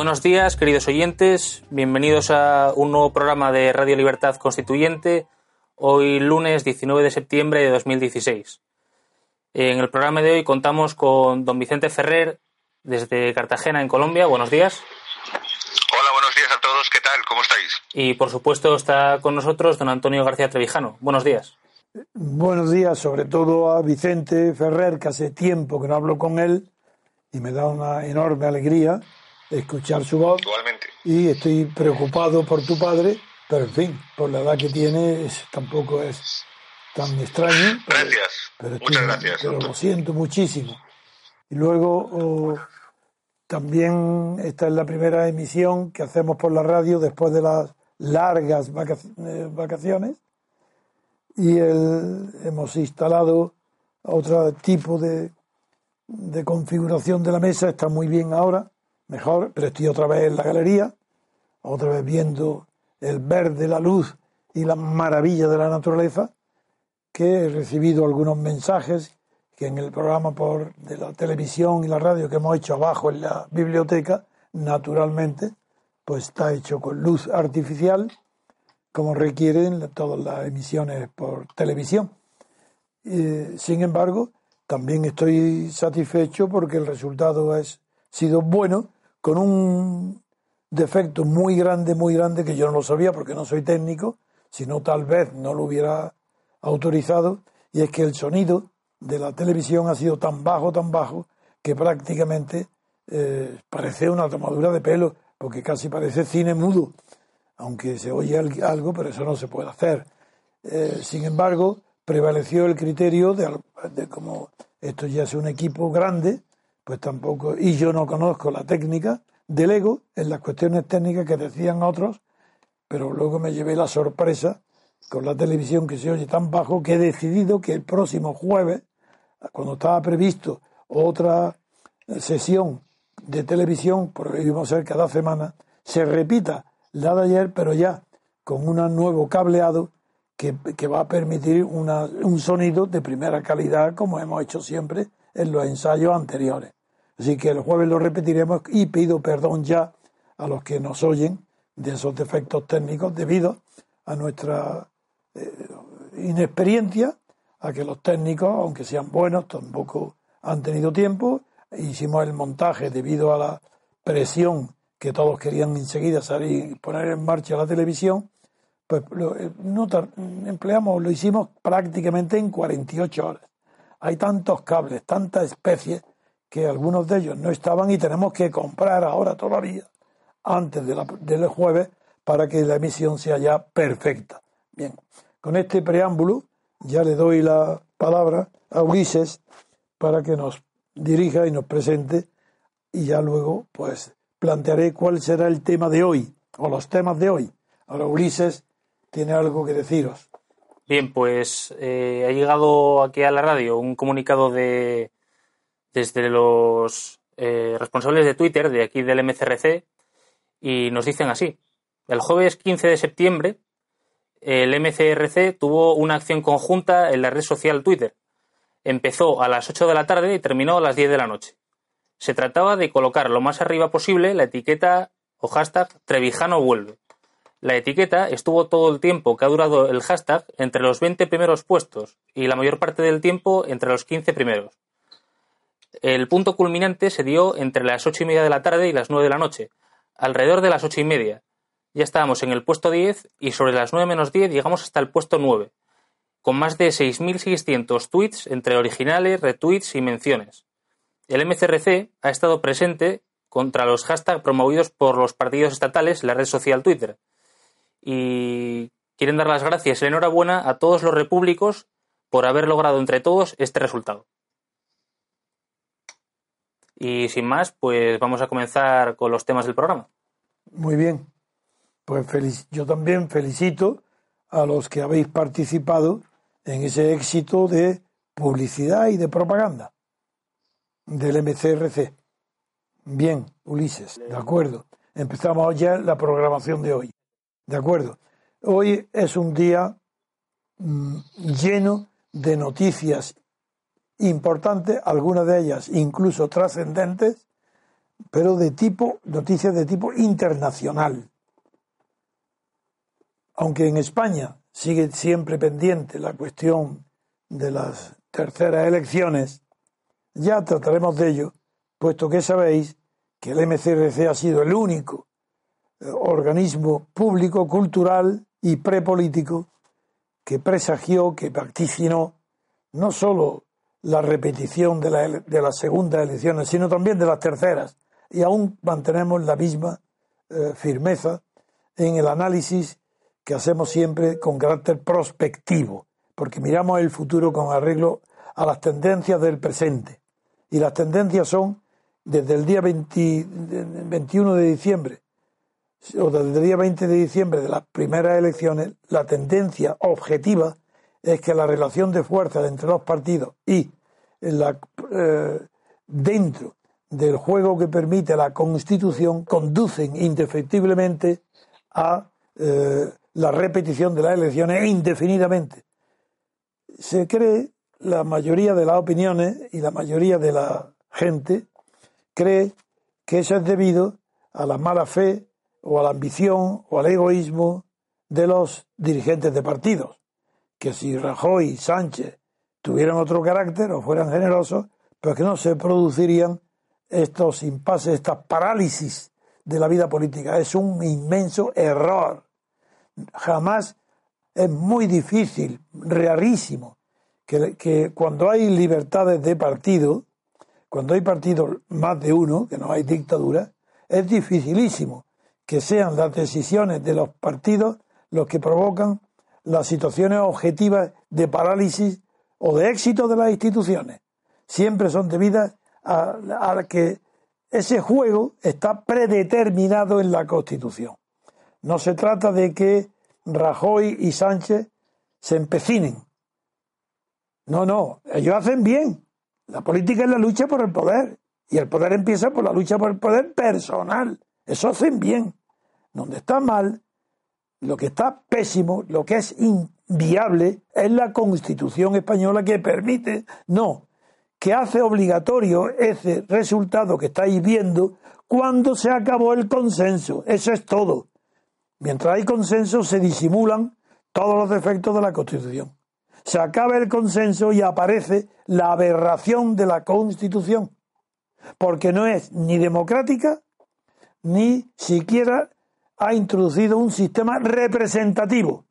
Buenos días, queridos oyentes. Bienvenidos a un nuevo programa de Radio Libertad Constituyente, hoy lunes 19 de septiembre de 2016. En el programa de hoy contamos con don Vicente Ferrer desde Cartagena, en Colombia. Buenos días. Hola, buenos días a todos. ¿Qué tal? ¿Cómo estáis? Y por supuesto está con nosotros don Antonio García Trevijano. Buenos días. Buenos días, sobre todo a Vicente Ferrer, que hace tiempo que no hablo con él y me da una enorme alegría escuchar su voz. Igualmente. Y estoy preocupado por tu padre, pero en fin, por la edad que tiene, es, tampoco es tan extraño. Pero, Gracias. pero estoy- Muchas gracias. Pero lo siento muchísimo. Y luego oh, también esta es la primera emisión que hacemos por la radio después de las largas eh, vacaciones y el- hemos instalado otro tipo de, de configuración de la mesa, está muy bien ahora, mejor, pero estoy otra vez en la galería, otra vez viendo el verde, la luz y la maravilla de la naturaleza, que he recibido algunos mensajes que en el programa por de la televisión y la radio que hemos hecho abajo en la biblioteca, naturalmente, pues está hecho con luz artificial, como requieren todas las emisiones por televisión. Eh, sin embargo, también estoy satisfecho porque el resultado ha sido bueno, con un defecto muy grande, muy grande, que yo no lo sabía porque no soy técnico, sino tal vez no lo hubiera autorizado, y es que el sonido de la televisión ha sido tan bajo, tan bajo, que prácticamente eh, parece una tomadura de pelo, porque casi parece cine mudo, aunque se oye al- algo, pero eso no se puede hacer. Eh, sin embargo, prevaleció el criterio de, de como esto ya es un equipo grande, pues tampoco, y yo no conozco la técnica del ego en las cuestiones técnicas que decían otros, pero luego me llevé la sorpresa con la televisión que se oye tan bajo que he decidido que el próximo jueves, cuando estaba previsto otra sesión de televisión, porque íbamos a ser cada semana, se repita la de ayer, pero ya con un nuevo cableado que, que va a permitir una- un sonido de primera calidad, como hemos hecho siempre en los ensayos anteriores. Así que el jueves lo repetiremos y pido perdón ya a los que nos oyen de esos defectos técnicos debido a nuestra eh, inexperiencia, a que los técnicos, aunque sean buenos, tampoco han tenido tiempo. Hicimos el montaje debido a la presión que todos querían enseguida salir y poner en marcha la televisión. Pues lo, eh, no empleamos, lo hicimos prácticamente en 48 horas. Hay tantos cables, tantas especies, que algunos de ellos no estaban y tenemos que comprar ahora todavía, antes de la- del jueves, para que la emisión sea ya perfecta. Bien, con este preámbulo ya le doy la palabra a Ulises para que nos dirija y nos presente y ya luego pues plantearé cuál será el tema de hoy o los temas de hoy. Ahora Ulises tiene algo que deciros. Bien, pues eh, ha llegado aquí a la radio un comunicado de desde los eh, responsables de Twitter de aquí del MCRC y nos dicen así. El jueves 15 de septiembre el MCRC tuvo una acción conjunta en la red social Twitter. Empezó a las 8 de la tarde y terminó a las 10 de la noche. Se trataba de colocar lo más arriba posible la etiqueta o hashtag Trevijano vuelve. La etiqueta estuvo todo el tiempo que ha durado el hashtag entre los 20 primeros puestos y la mayor parte del tiempo entre los 15 primeros. El punto culminante se dio entre las ocho y media de la tarde y las nueve de la noche, alrededor de las ocho y media. Ya estábamos en el puesto 10 y sobre las 9 menos 10 llegamos hasta el puesto 9, con más de 6.600 tweets entre originales, retweets y menciones. El MCRC ha estado presente contra los hashtags promovidos por los partidos estatales en la red social Twitter y quieren dar las gracias y la enhorabuena a todos los repúblicos por haber logrado entre todos este resultado. Y sin más, pues vamos a comenzar con los temas del programa. Muy bien. Pues felic- yo también felicito a los que habéis participado en ese éxito de publicidad y de propaganda del MCRC. Bien, Ulises, de acuerdo. Empezamos ya la programación de hoy. De acuerdo. Hoy es un día mm, lleno de noticias importantes, algunas de ellas incluso trascendentes, pero de tipo, noticias de tipo internacional. Aunque en España sigue siempre pendiente la cuestión de las terceras elecciones, ya trataremos de ello, puesto que sabéis que el MCRC ha sido el único eh, organismo público, cultural y prepolítico que presagió, que vaticinó no solo la repetición de, la, de, las segundas elecciones, sino también de las terceras. Y aún mantenemos la misma eh, firmeza en el análisis que hacemos siempre con carácter prospectivo, porque miramos el futuro con arreglo a las tendencias del presente. Y las tendencias son desde el día 21 de diciembre o desde el día 20 de diciembre de las primeras elecciones, la tendencia objetiva es que la relación de fuerzas entre los partidos y eh, dentro del juego que permite la Constitución conducen indefectiblemente a eh, la repetición de las elecciones indefinidamente. Se cree, la mayoría de las opiniones y la mayoría de la gente cree que eso es debido a la mala fe o a la ambición o al egoísmo de los dirigentes de partidos. Que si Rajoy y Sánchez tuvieran otro carácter o fueran generosos, pues que no se producirían estos impases, estas parálisis de la vida política. Es un inmenso error. Jamás es muy difícil, rarísimo, que, que cuando hay libertades de partido, cuando hay partidos más de uno, que no hay dictadura, es dificilísimo que sean las decisiones de los partidos los que provocan las situaciones objetivas de parálisis o de éxito de las instituciones. Siempre son debidas a, que ese juego está predeterminado en la Constitución. No se trata de que Rajoy y Sánchez se empecinen. No, no, ellos hacen bien. La política es la lucha por el poder. Y el poder empieza por la lucha por el poder personal. Eso hacen bien donde está mal, lo que está pésimo, lo que es inviable, es la constitución española que permite, no, que hace obligatorio ese resultado que estáis viendo cuando se acabó el consenso. Eso es todo. Mientras hay consenso se disimulan todos los defectos de la Constitución. Se acaba el consenso y aparece la aberración de la Constitución, porque no es ni democrática ni siquiera ha introducido un sistema representativo.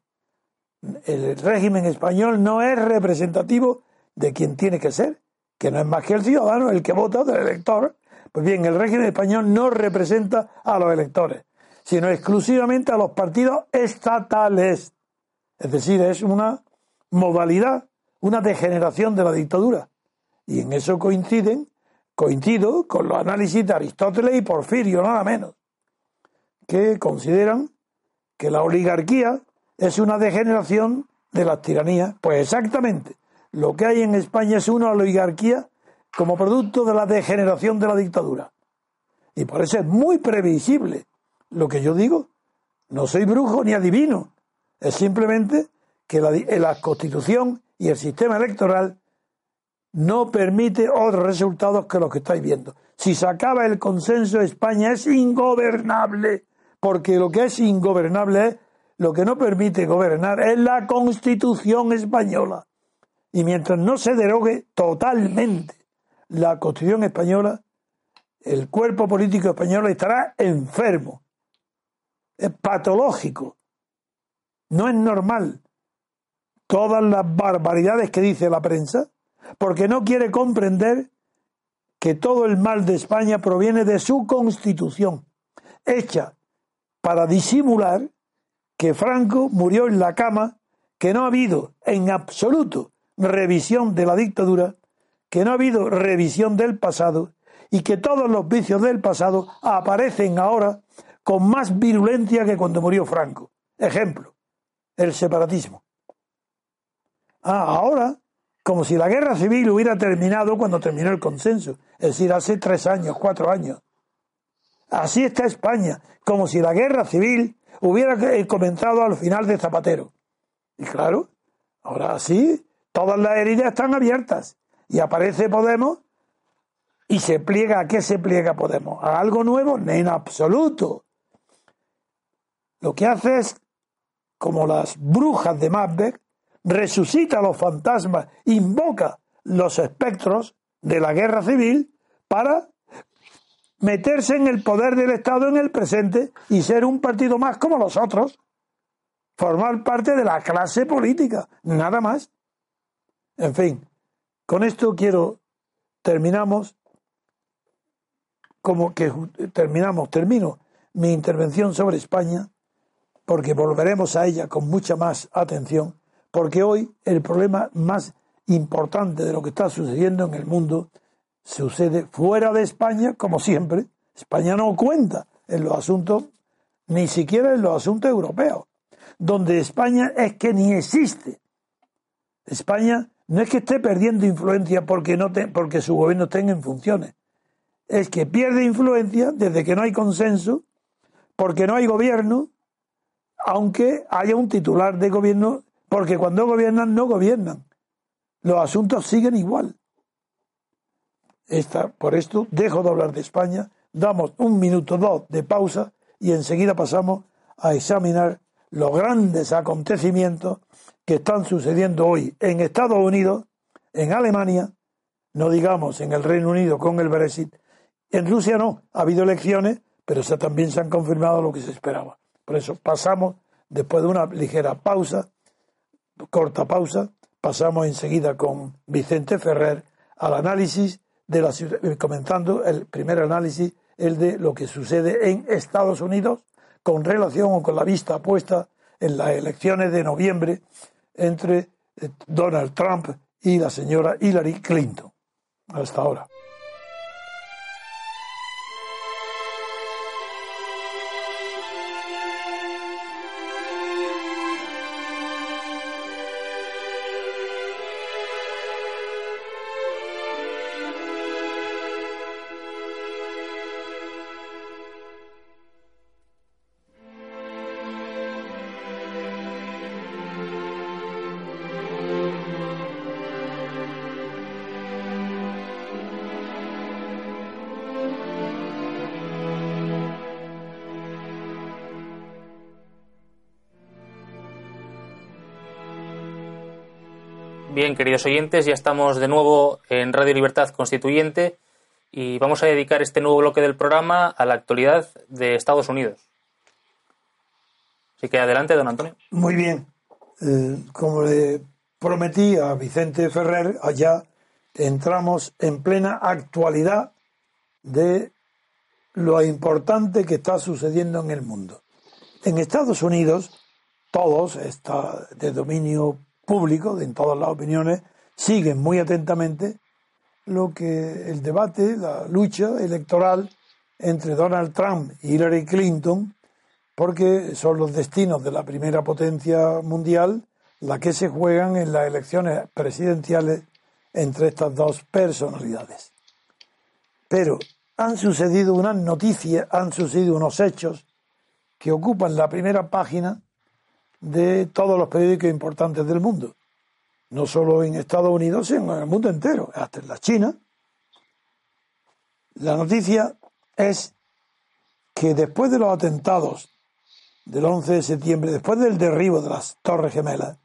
El régimen español no es representativo de quien tiene que ser, que no es más que el ciudadano, el que vota del elector. Pues bien, el régimen español no representa a los electores, sino exclusivamente a los partidos estatales. Es decir, es una modalidad, una degeneración de la dictadura. Y en eso coinciden, coincido con los análisis de Aristóteles y Porfirio, nada menos que consideran que la oligarquía es una degeneración de las tiranías. Pues exactamente, lo que hay en España es una oligarquía como producto de la degeneración de la dictadura. Y por eso es muy previsible lo que yo digo. No soy brujo ni adivino. Es simplemente que la, la constitución y el sistema electoral no permite otros resultados que los que estáis viendo. Si se acaba el consenso, España es ingobernable porque lo que es ingobernable lo que no permite gobernar es la Constitución española. Y mientras no se derogue totalmente la Constitución española, el cuerpo político español estará enfermo. Es patológico. No es normal todas las barbaridades que dice la prensa, porque no quiere comprender que todo el mal de España proviene de su constitución, hecha para disimular que Franco murió en la cama, que no ha habido en absoluto revisión de la dictadura, que no ha habido revisión del pasado y que todos los vicios del pasado aparecen ahora con más virulencia que cuando murió Franco. Ejemplo, el separatismo. Ah, ahora, como si la guerra civil hubiera terminado cuando terminó el consenso, es decir, hace tres años, cuatro años. Así está España, como si la guerra civil hubiera comenzado al final de Zapatero. Y claro, ahora sí, todas las heridas están abiertas. Y aparece Podemos ¿Y se pliega a qué se pliega Podemos? ¿A algo nuevo? En absoluto. Lo que hace es, como las brujas de Macbeth, resucita los fantasmas, invoca los espectros de la guerra civil para meterse en el poder del Estado en el presente y ser un partido más como los otros, formar parte de la clase política, nada más. En fin, con esto quiero terminamos como que terminamos, termino mi intervención sobre España porque volveremos a ella con mucha más atención, porque hoy el problema más importante de lo que está sucediendo en el mundo sucede fuera de España, como siempre. España no cuenta en los asuntos, ni siquiera en los asuntos europeos, donde España es que ni existe. España no es que esté perdiendo influencia porque, no porque su gobierno tenga en funciones, es que pierde influencia desde que no hay consenso, porque no hay gobierno, aunque haya un titular de gobierno, porque cuando gobiernan no gobiernan. Los asuntos siguen igual. Por esto dejo de hablar de España, damos un minuto dos de pausa y enseguida pasamos a examinar los grandes acontecimientos que están sucediendo hoy en Estados Unidos, en Alemania, no digamos en el Reino Unido con el Brexit, en Rusia no, ha habido elecciones, pero también se han confirmado lo que se esperaba. Por eso pasamos, después de una ligera pausa, corta pausa, pasamos enseguida con Vicente Ferrer al análisis de la eh, comenzando el primer análisis, el de lo que sucede en Estados Unidos con relación o con la vista puesta en las elecciones de noviembre entre eh, Donald Trump y la señora Hillary Clinton. Hasta ahora. Queridos oyentes, ya estamos de nuevo en Radio Libertad Constituyente y vamos a dedicar este nuevo bloque del programa a la actualidad de Estados Unidos. Así que adelante, don Antonio. Muy bien. Eh, como le prometí a Vicente Ferrer, allá entramos en plena actualidad de lo importante que está sucediendo en el mundo. En Estados Unidos, todos, está de dominio público, en todas las opiniones, siguen muy atentamente lo que el debate, la lucha electoral entre Donald Trump y Hillary Clinton, porque son los destinos de la primera potencia mundial la que se juegan en las elecciones presidenciales entre estas dos personalidades. Pero han sucedido unas noticias, han sucedido unos hechos que ocupan la primera página de todos los periódicos importantes del mundo. No solo en Estados Unidos, sino en el mundo entero, hasta en la China. La noticia es que después de los atentados del 11 de septiembre, después del derribo de las Torres Gemelas,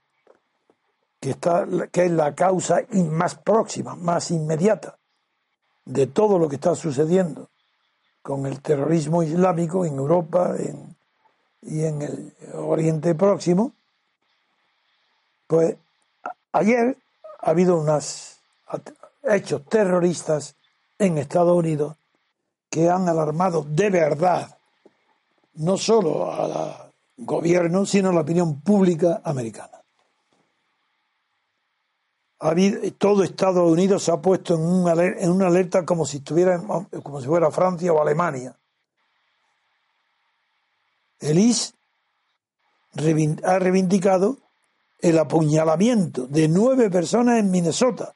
que, está, que es la causa más próxima, más inmediata de todo lo que está sucediendo con el terrorismo islámico en Europa, en y en el Oriente Próximo, pues ayer ha habido unos hechos terroristas en Estados Unidos que han alarmado de verdad no solo al gobierno, sino a la opinión pública americana. todo Estados Unidos se ha puesto en, un en una alerta como si estuviera como si fuera Francia o Alemania el IS ha reivindicado el apuñalamiento de nueve personas en Minnesota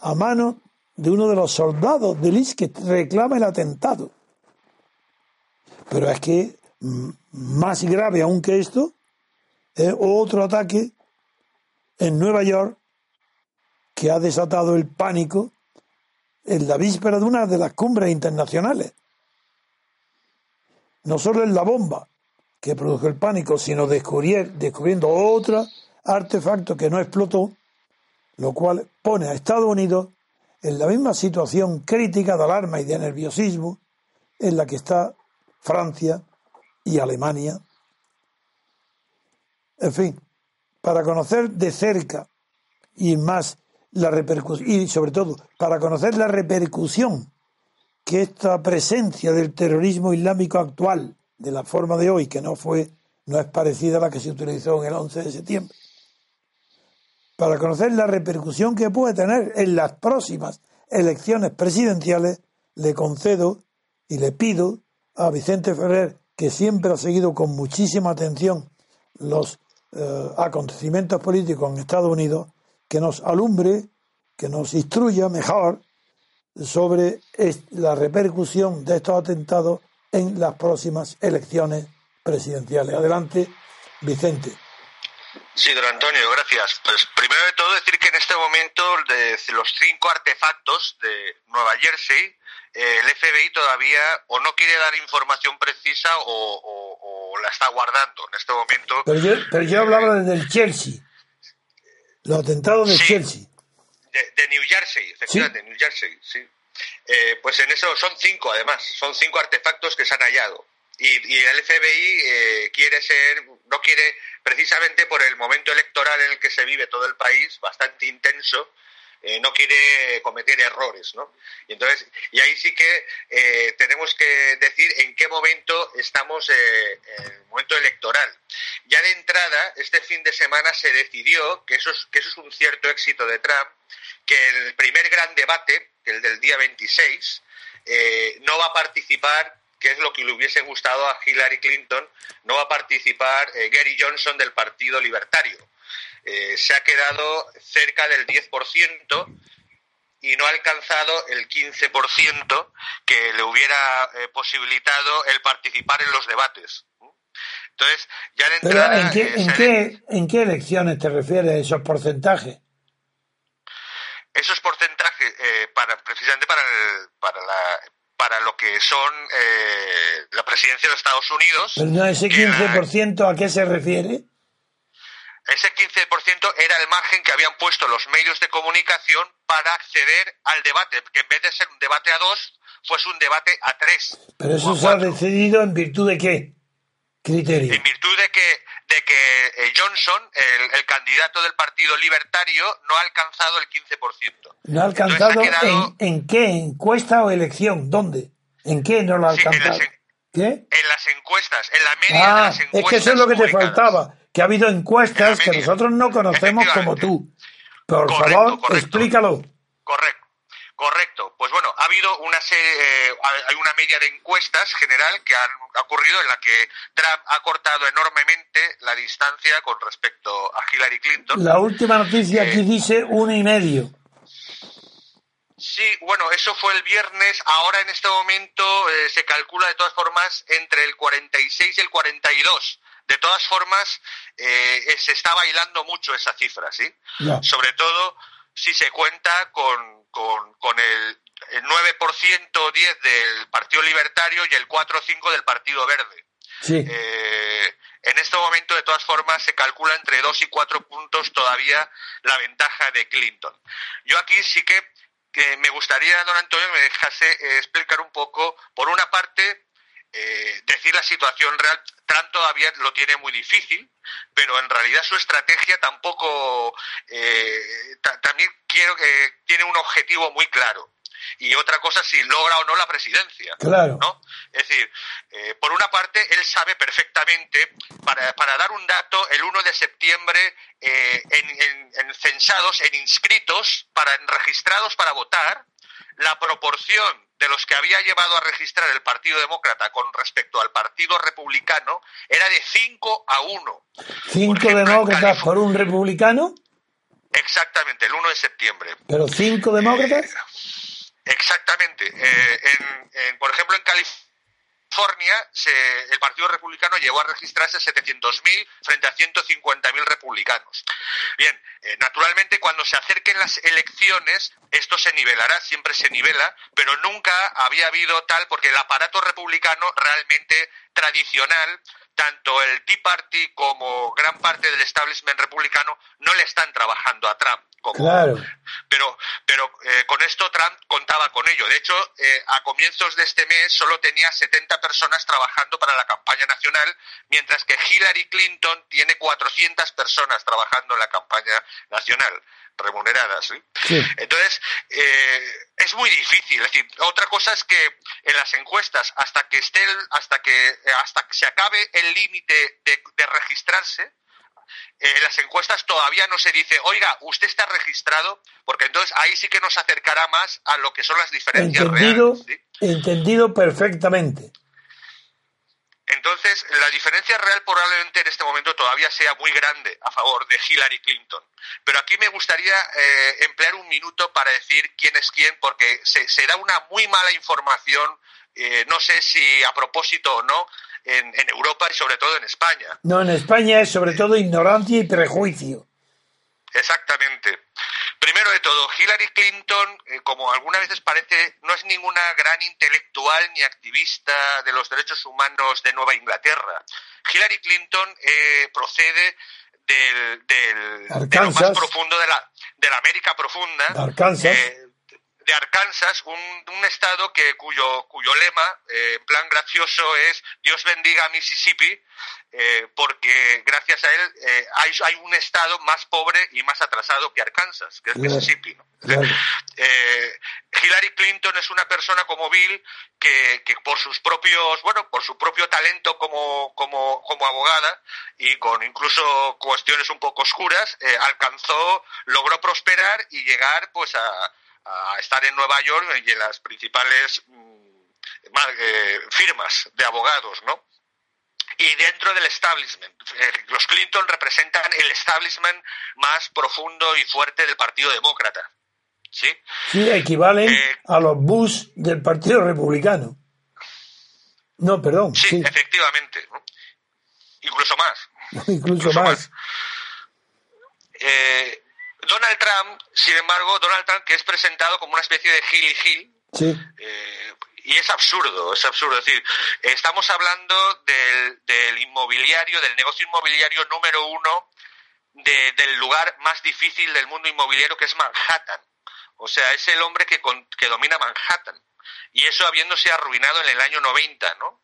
a mano de uno de los soldados del IS que reclama el atentado. Pero es que más grave aún que esto es otro ataque en Nueva York que ha desatado el pánico en la víspera de una de las cumbres internacionales. No solo es la bomba que produjo el pánico, sino descubriendo otro artefacto que no explotó, lo cual pone a Estados Unidos en la misma situación crítica de alarma y de nerviosismo en la que está Francia y Alemania. En fin, para conocer de cerca y más la repercusión, y sobre todo para conocer la repercusión que esta presencia del terrorismo islámico actual, de la forma de hoy, que no fue, no es parecida a la que se utilizó en el 11 de septiembre, para conocer la repercusión que puede tener en las próximas elecciones presidenciales, le concedo y le pido a Vicente Ferrer, que siempre ha seguido con muchísima atención los eh, acontecimientos políticos en Estados Unidos, que nos alumbre, que nos instruya mejor sobre la repercusión de estos atentados en las próximas elecciones presidenciales. Adelante, Vicente. Sí, don Antonio, gracias. Pues primero de todo decir que en este momento de los cinco artefactos de Nueva Jersey, eh, el FBI todavía o no quiere dar información precisa o, la está guardando en este momento. Pero yo, pero yo hablaba desde el Chelsea, los atentados de Chelsea. De, New Jersey, efectivamente, de New Jersey, sí. Eh, pues en eso son cinco, además, son cinco artefactos que se han hallado. Y, el FBI eh, quiere ser, no quiere, precisamente por el momento electoral en el que se vive todo el país, bastante intenso, eh, no quiere cometer errores, ¿no? Y entonces, y ahí sí que eh, tenemos que decir en qué momento estamos en el momento electoral. Ya de entrada, este fin de semana se decidió que eso es, que eso es un cierto éxito de Trump, que el primer gran debate, el del día 26, no va a participar que es lo que le hubiese gustado a Hillary Clinton, no va a participar eh, Gary Johnson del Partido Libertario. Eh, se ha quedado cerca del 10% y no ha alcanzado el 15% que le hubiera eh, posibilitado el participar en los debates. Entonces, ya de entrada, ¿en, qué, en, qué, ¿En qué elecciones te refieres esos porcentajes? Esos porcentajes, para, precisamente para, para la, para lo que son eh, la presidencia de Estados Unidos. Pero no, ese 15% a qué se refiere? Ese 15% era el margen que habían puesto los medios de comunicación para acceder al debate, que en vez de ser un debate a dos, fuese un debate a tres. Pero eso se ha decidido en virtud de qué criterio? En virtud de que de que eh, Johnson, el, candidato del Partido Libertario, no ha alcanzado el 15%. ¿No ha alcanzado ¿en, qué? ¿Encuesta o elección? ¿Dónde? ¿En qué no lo ha alcanzado? en, ¿Qué? En las encuestas, en la media de ah, las encuestas. Es que eso es lo que te faltaba, que ha habido encuestas que nosotros no conocemos como tú. Por favor, explícalo. Correcto. Correcto. Pues bueno, ha habido una serie, eh, hay una media de encuestas general que han ocurrido en la que Trump ha cortado enormemente la distancia con respecto a Hillary Clinton. La última noticia aquí eh, dice uno y medio. Sí, bueno, eso fue el viernes. Ahora en este momento eh, se calcula de todas formas entre el 46 y el 42. De todas formas, se está bailando mucho esa cifra, ¿sí? Sobre todo si se cuenta con, con, el, el 9% 10 del Partido Libertario y el 4 5 del Partido Verde. Eh, en este momento, de todas formas, se calcula entre 2 y 4 puntos todavía la ventaja de Clinton. Yo aquí sí que, me gustaría, don Antonio, me dejase eh, explicar un poco, por una parte, eh, decir la situación real. Trump todavía lo tiene muy difícil, pero en realidad su estrategia tampoco, eh, también quiero que tiene un objetivo muy claro. Y otra cosa si logra o no la presidencia. Claro. ¿no? Es decir, eh, por una parte, él sabe perfectamente, para, para, dar un dato, el 1 de septiembre, en, en, censados, en inscritos, para, en registrados para votar, la proporción de los que había llevado a registrar el Partido Demócrata con respecto al Partido Republicano era de 5 a 1. ¿Cinco demócratas por un republicano? Exactamente, el 1 de septiembre. ¿Pero cinco demócratas? Eh, exactamente. Eh, por ejemplo, en California California, el Partido Republicano llegó a registrarse 700.000 frente a 150.000 republicanos. Bien, eh, naturalmente cuando se acerquen las elecciones esto se nivelará, siempre se nivela, pero nunca había habido tal porque el aparato republicano realmente tradicional tanto el Tea Party como gran parte del establishment republicano no le están trabajando a Trump. Claro. Pero, pero eh, con esto Trump contaba con ello. De hecho, eh, a comienzos de este mes solo tenía 70 personas trabajando para la campaña nacional, mientras que Hillary Clinton tiene 400 personas trabajando en la campaña nacional remuneradas. Entonces, eh, es muy difícil. Es decir, otra cosa es que en las encuestas, hasta que esté, hasta que, hasta que se acabe el límite de, registrarse, en eh, las encuestas todavía no se dice, oiga, usted está registrado, porque entonces ahí sí que nos acercará más a lo que son las diferencias reales. Entendido perfectamente. Entonces, la diferencia real probablemente en este momento todavía sea muy grande a favor de Hillary Clinton. Pero aquí me gustaría eh, emplear un minuto para decir quién es quién, porque se, da una muy mala información, eh, no sé si a propósito o no, en, en Europa y sobre todo en España. No, en España es sobre todo ignorancia y prejuicio. Exactamente. Primero de todo, Hillary Clinton, eh, como algunas veces parece, no es ninguna gran intelectual ni activista de los derechos humanos de Nueva Inglaterra. Hillary Clinton eh, procede del, del de lo más profundo de la, de la América profunda. Eh, de Arkansas, un, un, estado que cuyo, cuyo lema, eh, en plan gracioso, es Dios bendiga a Mississippi, eh, porque gracias a él eh, hay, hay, un estado más pobre y más atrasado que Arkansas, que es Mississippi. Hillary Clinton es una persona como Bill que, que, por sus propios, bueno, por su propio talento como, como, como abogada y con incluso cuestiones un poco oscuras, alcanzó, logró prosperar y llegar pues a a estar en Nueva York y en las principales mm, eh, firmas de abogados, ¿no? Y dentro del establishment, eh, los Clinton representan el establishment más profundo y fuerte del Partido Demócrata. Sí, sí equivalen eh, a los Bush del Partido Republicano. No, perdón. Sí, efectivamente. Incluso más. Incluso, más. Eh, Donald Trump, sin embargo, Donald Trump que es presentado como una especie de Gil y Gil, eh, y es absurdo, es absurdo. Es decir, estamos hablando del, inmobiliario, del negocio inmobiliario número uno del lugar más difícil del mundo inmobiliario, que es Manhattan. O sea, es el hombre que, que domina Manhattan. Y eso habiéndose arruinado en el año 90, ¿no?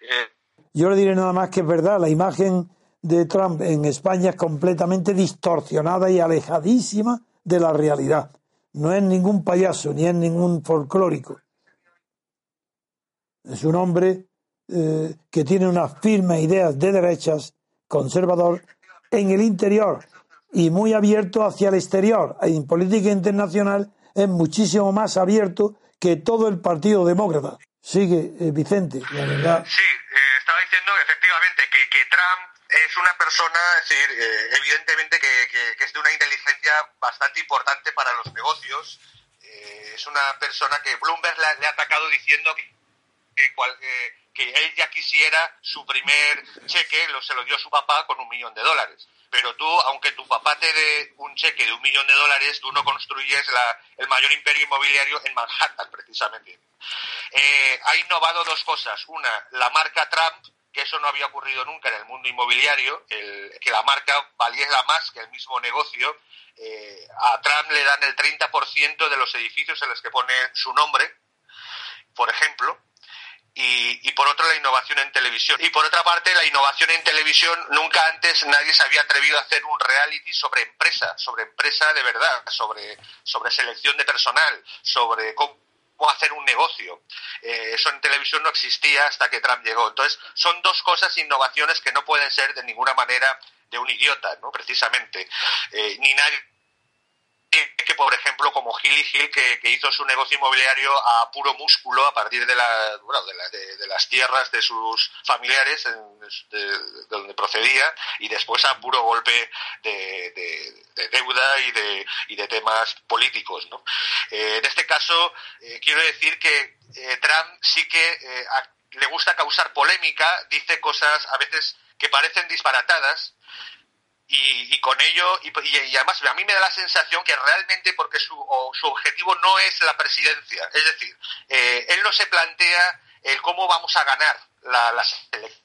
Eh, Yo le diré nada más que es verdad, la imagen de Trump en España es completamente distorsionada y alejadísima de la realidad. No es ningún payaso ni es ningún folclórico. Es un hombre eh, que tiene unas firmes ideas de derechas, conservador, en el interior y muy abierto hacia el exterior. En política internacional es muchísimo más abierto que todo el Partido Demócrata. Sigue, eh, Vicente. Sí, eh, estaba diciendo efectivamente que, que Trump es una persona, eh, evidentemente que, es de una inteligencia bastante importante para los negocios. Eh, es una persona que Bloomberg le, ha atacado diciendo que, que, él ya quisiera su primer cheque, lo, se lo dio su papá con un millón de dólares. Pero tú, aunque tu papá te dé un cheque de un millón de dólares, tú no construyes la, el mayor imperio inmobiliario en Manhattan, precisamente. Eh, ha innovado dos cosas. Una, la marca Trump, que eso no había ocurrido nunca en el mundo inmobiliario, que la marca valiera más que el mismo negocio. Eh, a Trump le dan el 30% de los edificios en los que pone su nombre, por ejemplo, y, y, por otro la innovación en televisión. Y por otra parte, la innovación en televisión, nunca antes nadie se había atrevido a hacer un reality sobre empresa, sobre empresa de verdad, sobre, sobre selección de personal, sobre cómo hacer un negocio. Eh, eso en televisión no existía hasta que Trump llegó. Entonces, son dos cosas, innovaciones que no pueden ser de ninguna manera de un idiota, ¿no? Precisamente. Eh, ni nadie que, por ejemplo, como Gil Gil, que, hizo su negocio inmobiliario a puro músculo a partir de, la, bueno, de, las tierras de sus familiares, de, donde procedía, y después a puro golpe de, deuda y de, y de temas políticos. ¿no? Eh, en este caso, eh, quiero decir que eh, Trump sí que le gusta causar polémica, dice cosas a veces que parecen disparatadas y, con ello, y, además a mí me da la sensación que realmente porque su, su objetivo no es la presidencia, es decir, eh, él no se plantea el cómo vamos a ganar la, las elecciones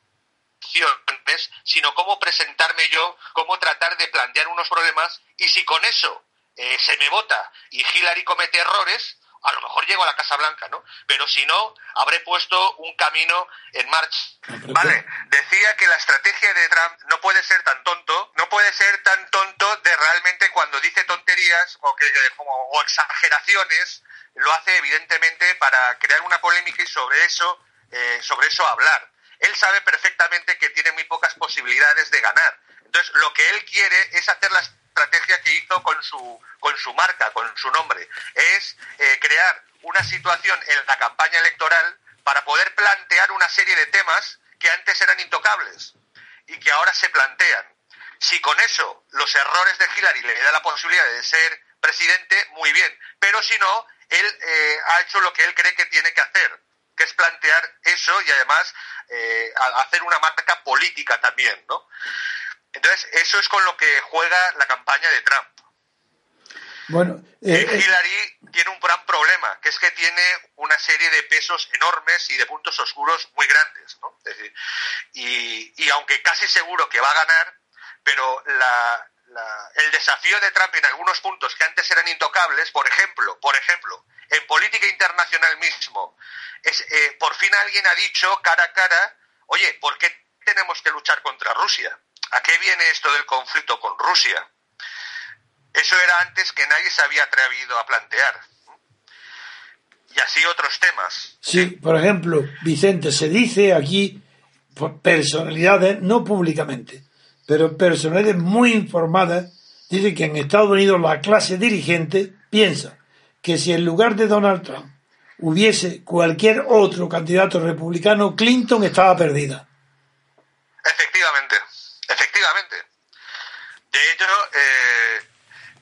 sino cómo presentarme yo, cómo tratar de plantear unos problemas y si con eso eh, se me vota y Hillary comete errores, a lo mejor llego a la Casa Blanca, ¿no? Pero si no, habré puesto un camino en marcha. Vale, decía que la estrategia de Trump no puede ser tan tonto, no puede ser tan tonto de realmente cuando dice tonterías o, que, exageraciones, lo hace evidentemente para crear una polémica y sobre eso, eh, sobre eso hablar. Él sabe perfectamente que tiene muy pocas posibilidades de ganar. Entonces, lo que él quiere es hacer las estrategia que hizo con su, con su marca, con su nombre, es eh, crear una situación en la campaña electoral para poder plantear una serie de temas que antes eran intocables y que ahora se plantean. Si con eso los errores de Hillary le da la posibilidad de ser presidente, muy bien. Pero si no, él eh, ha hecho lo que él cree que tiene que hacer, que es plantear eso y además eh, hacer una marca política también, ¿no? Entonces, eso es con lo que juega la campaña de Trump. Bueno, eh, eh, Hillary tiene un gran problema, que es que tiene una serie de pesos enormes y de puntos oscuros muy grandes, ¿no? y, aunque casi seguro que va a ganar, pero el desafío de Trump en algunos puntos que antes eran intocables, por ejemplo, por ejemplo, en política internacional mismo, es, eh, por fin alguien ha dicho cara a cara, oye, ¿por qué tenemos que luchar contra Rusia? ¿A qué viene esto del conflicto con Rusia? Eso era antes que nadie se había atrevido a plantear. Y así otros temas. Sí, por ejemplo, Vicente, se dice aquí personalidades, no públicamente, pero personalidades muy informadas, dice que en Estados Unidos la clase dirigente piensa que si en lugar de Donald Trump hubiese cualquier otro candidato republicano, Clinton estaba perdida. Efectivamente. De hecho, eh,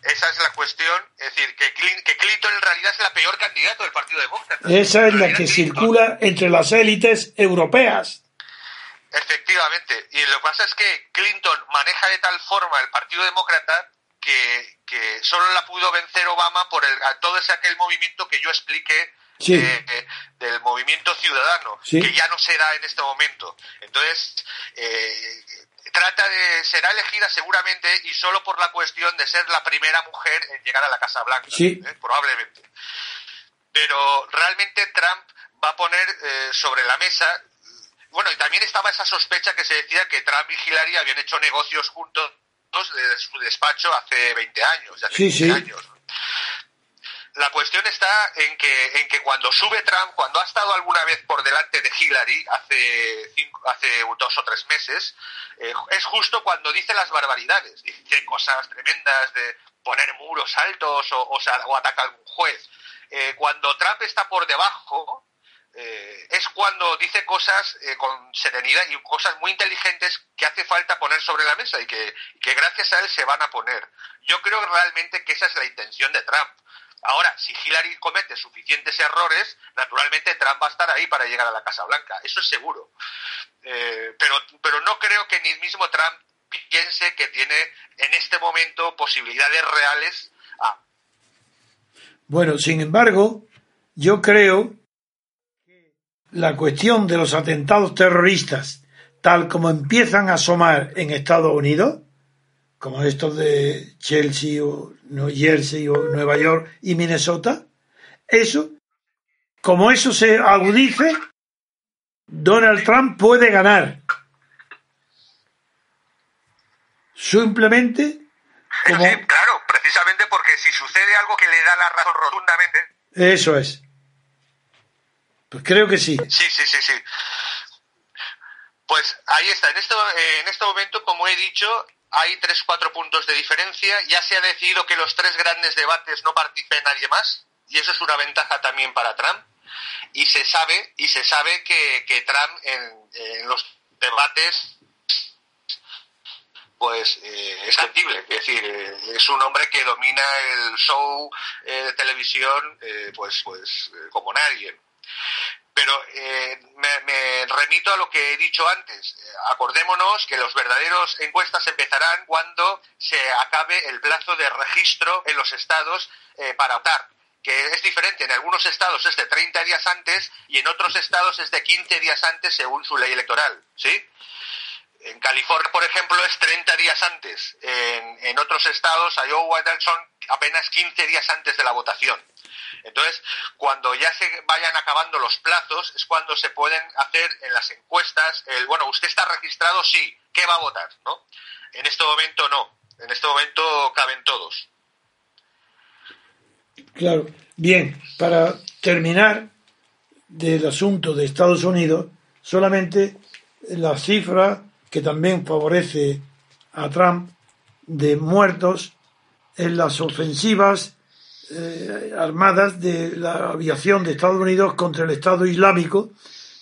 esa es la cuestión. Es decir, que, Clinton en realidad es la peor candidato del Partido Demócrata. Esa es la que circula entre las élites europeas. Efectivamente. Y lo que pasa es que Clinton maneja de tal forma el Partido Demócrata que, solo la pudo vencer Obama por el, todo ese aquel movimiento que yo expliqué eh, del movimiento ciudadano, que ya no se da en este momento. Entonces, eh, trata de será elegida seguramente y solo por la cuestión de ser la primera mujer en llegar a la Casa Blanca, sí. ¿eh? probablemente. Pero realmente Trump va a poner eh, sobre la mesa, bueno, y también estaba esa sospecha que se decía que Trump y Hillary habían hecho negocios juntos desde su despacho hace 20 años, hace sí, años. La cuestión está en que, en que cuando sube Trump, cuando ha estado alguna vez por delante de Hillary hace, hace dos o tres meses, eh, es justo cuando dice las barbaridades. Dice cosas tremendas de poner muros altos o, o, ataca a algún juez. Eh, cuando Trump está por debajo, eh, es cuando dice cosas con serenidad y cosas muy inteligentes que hace falta poner sobre la mesa y que, que, gracias a él se van a poner. Yo creo realmente que esa es la intención de Trump. Ahora, si Hillary comete suficientes errores, naturalmente Trump va a estar ahí para llegar a la Casa Blanca, eso es seguro. Eh, pero, pero no creo que ni mismo Trump piense que tiene en este momento posibilidades reales. Bueno, sin embargo, yo creo que la cuestión de los atentados terroristas, tal como empiezan a asomar en Estados Unidos, como estos de Chelsea o New Jersey o Nueva York y Minnesota, eso, como eso se agudice, Donald Trump puede ganar. Simplemente. Como... Sí, claro, precisamente porque si sucede algo que le da la razón rotundamente. Eso es. Pues creo que sí. Sí, sí, sí, sí. Pues ahí está. En este, en este momento, como he dicho, hay tres, cuatro puntos de diferencia. Ya se ha decidido que los tres grandes debates no participe nadie más, y eso es una ventaja también para Trump. Y se sabe, y se sabe que, que Trump en, los debates pues eh, es factible, es decir, eh, es un hombre que domina el show eh, de televisión pues pues como nadie. Pero me, me remito a lo que he dicho antes. Acordémonos que los verdaderos encuestas empezarán cuando se acabe el plazo de registro en los estados para votar que es diferente. En algunos estados es de 30 días antes y en otros estados es de 15 días antes según su ley electoral. ¿Sí? En California, por ejemplo, es 30 días antes. En, otros estados, Iowa y son apenas 15 días antes de la votación. Entonces, cuando ya se vayan acabando los plazos, es cuando se pueden hacer en las encuestas el, bueno, usted está registrado, sí, ¿qué va a votar? ¿no? En este momento no. En este momento caben todos. Claro. Bien, para terminar del asunto de Estados Unidos, solamente la cifra que también favorece a Trump de muertos en las ofensivas eh, armadas de la aviación de Estados Unidos contra el Estado Islámico,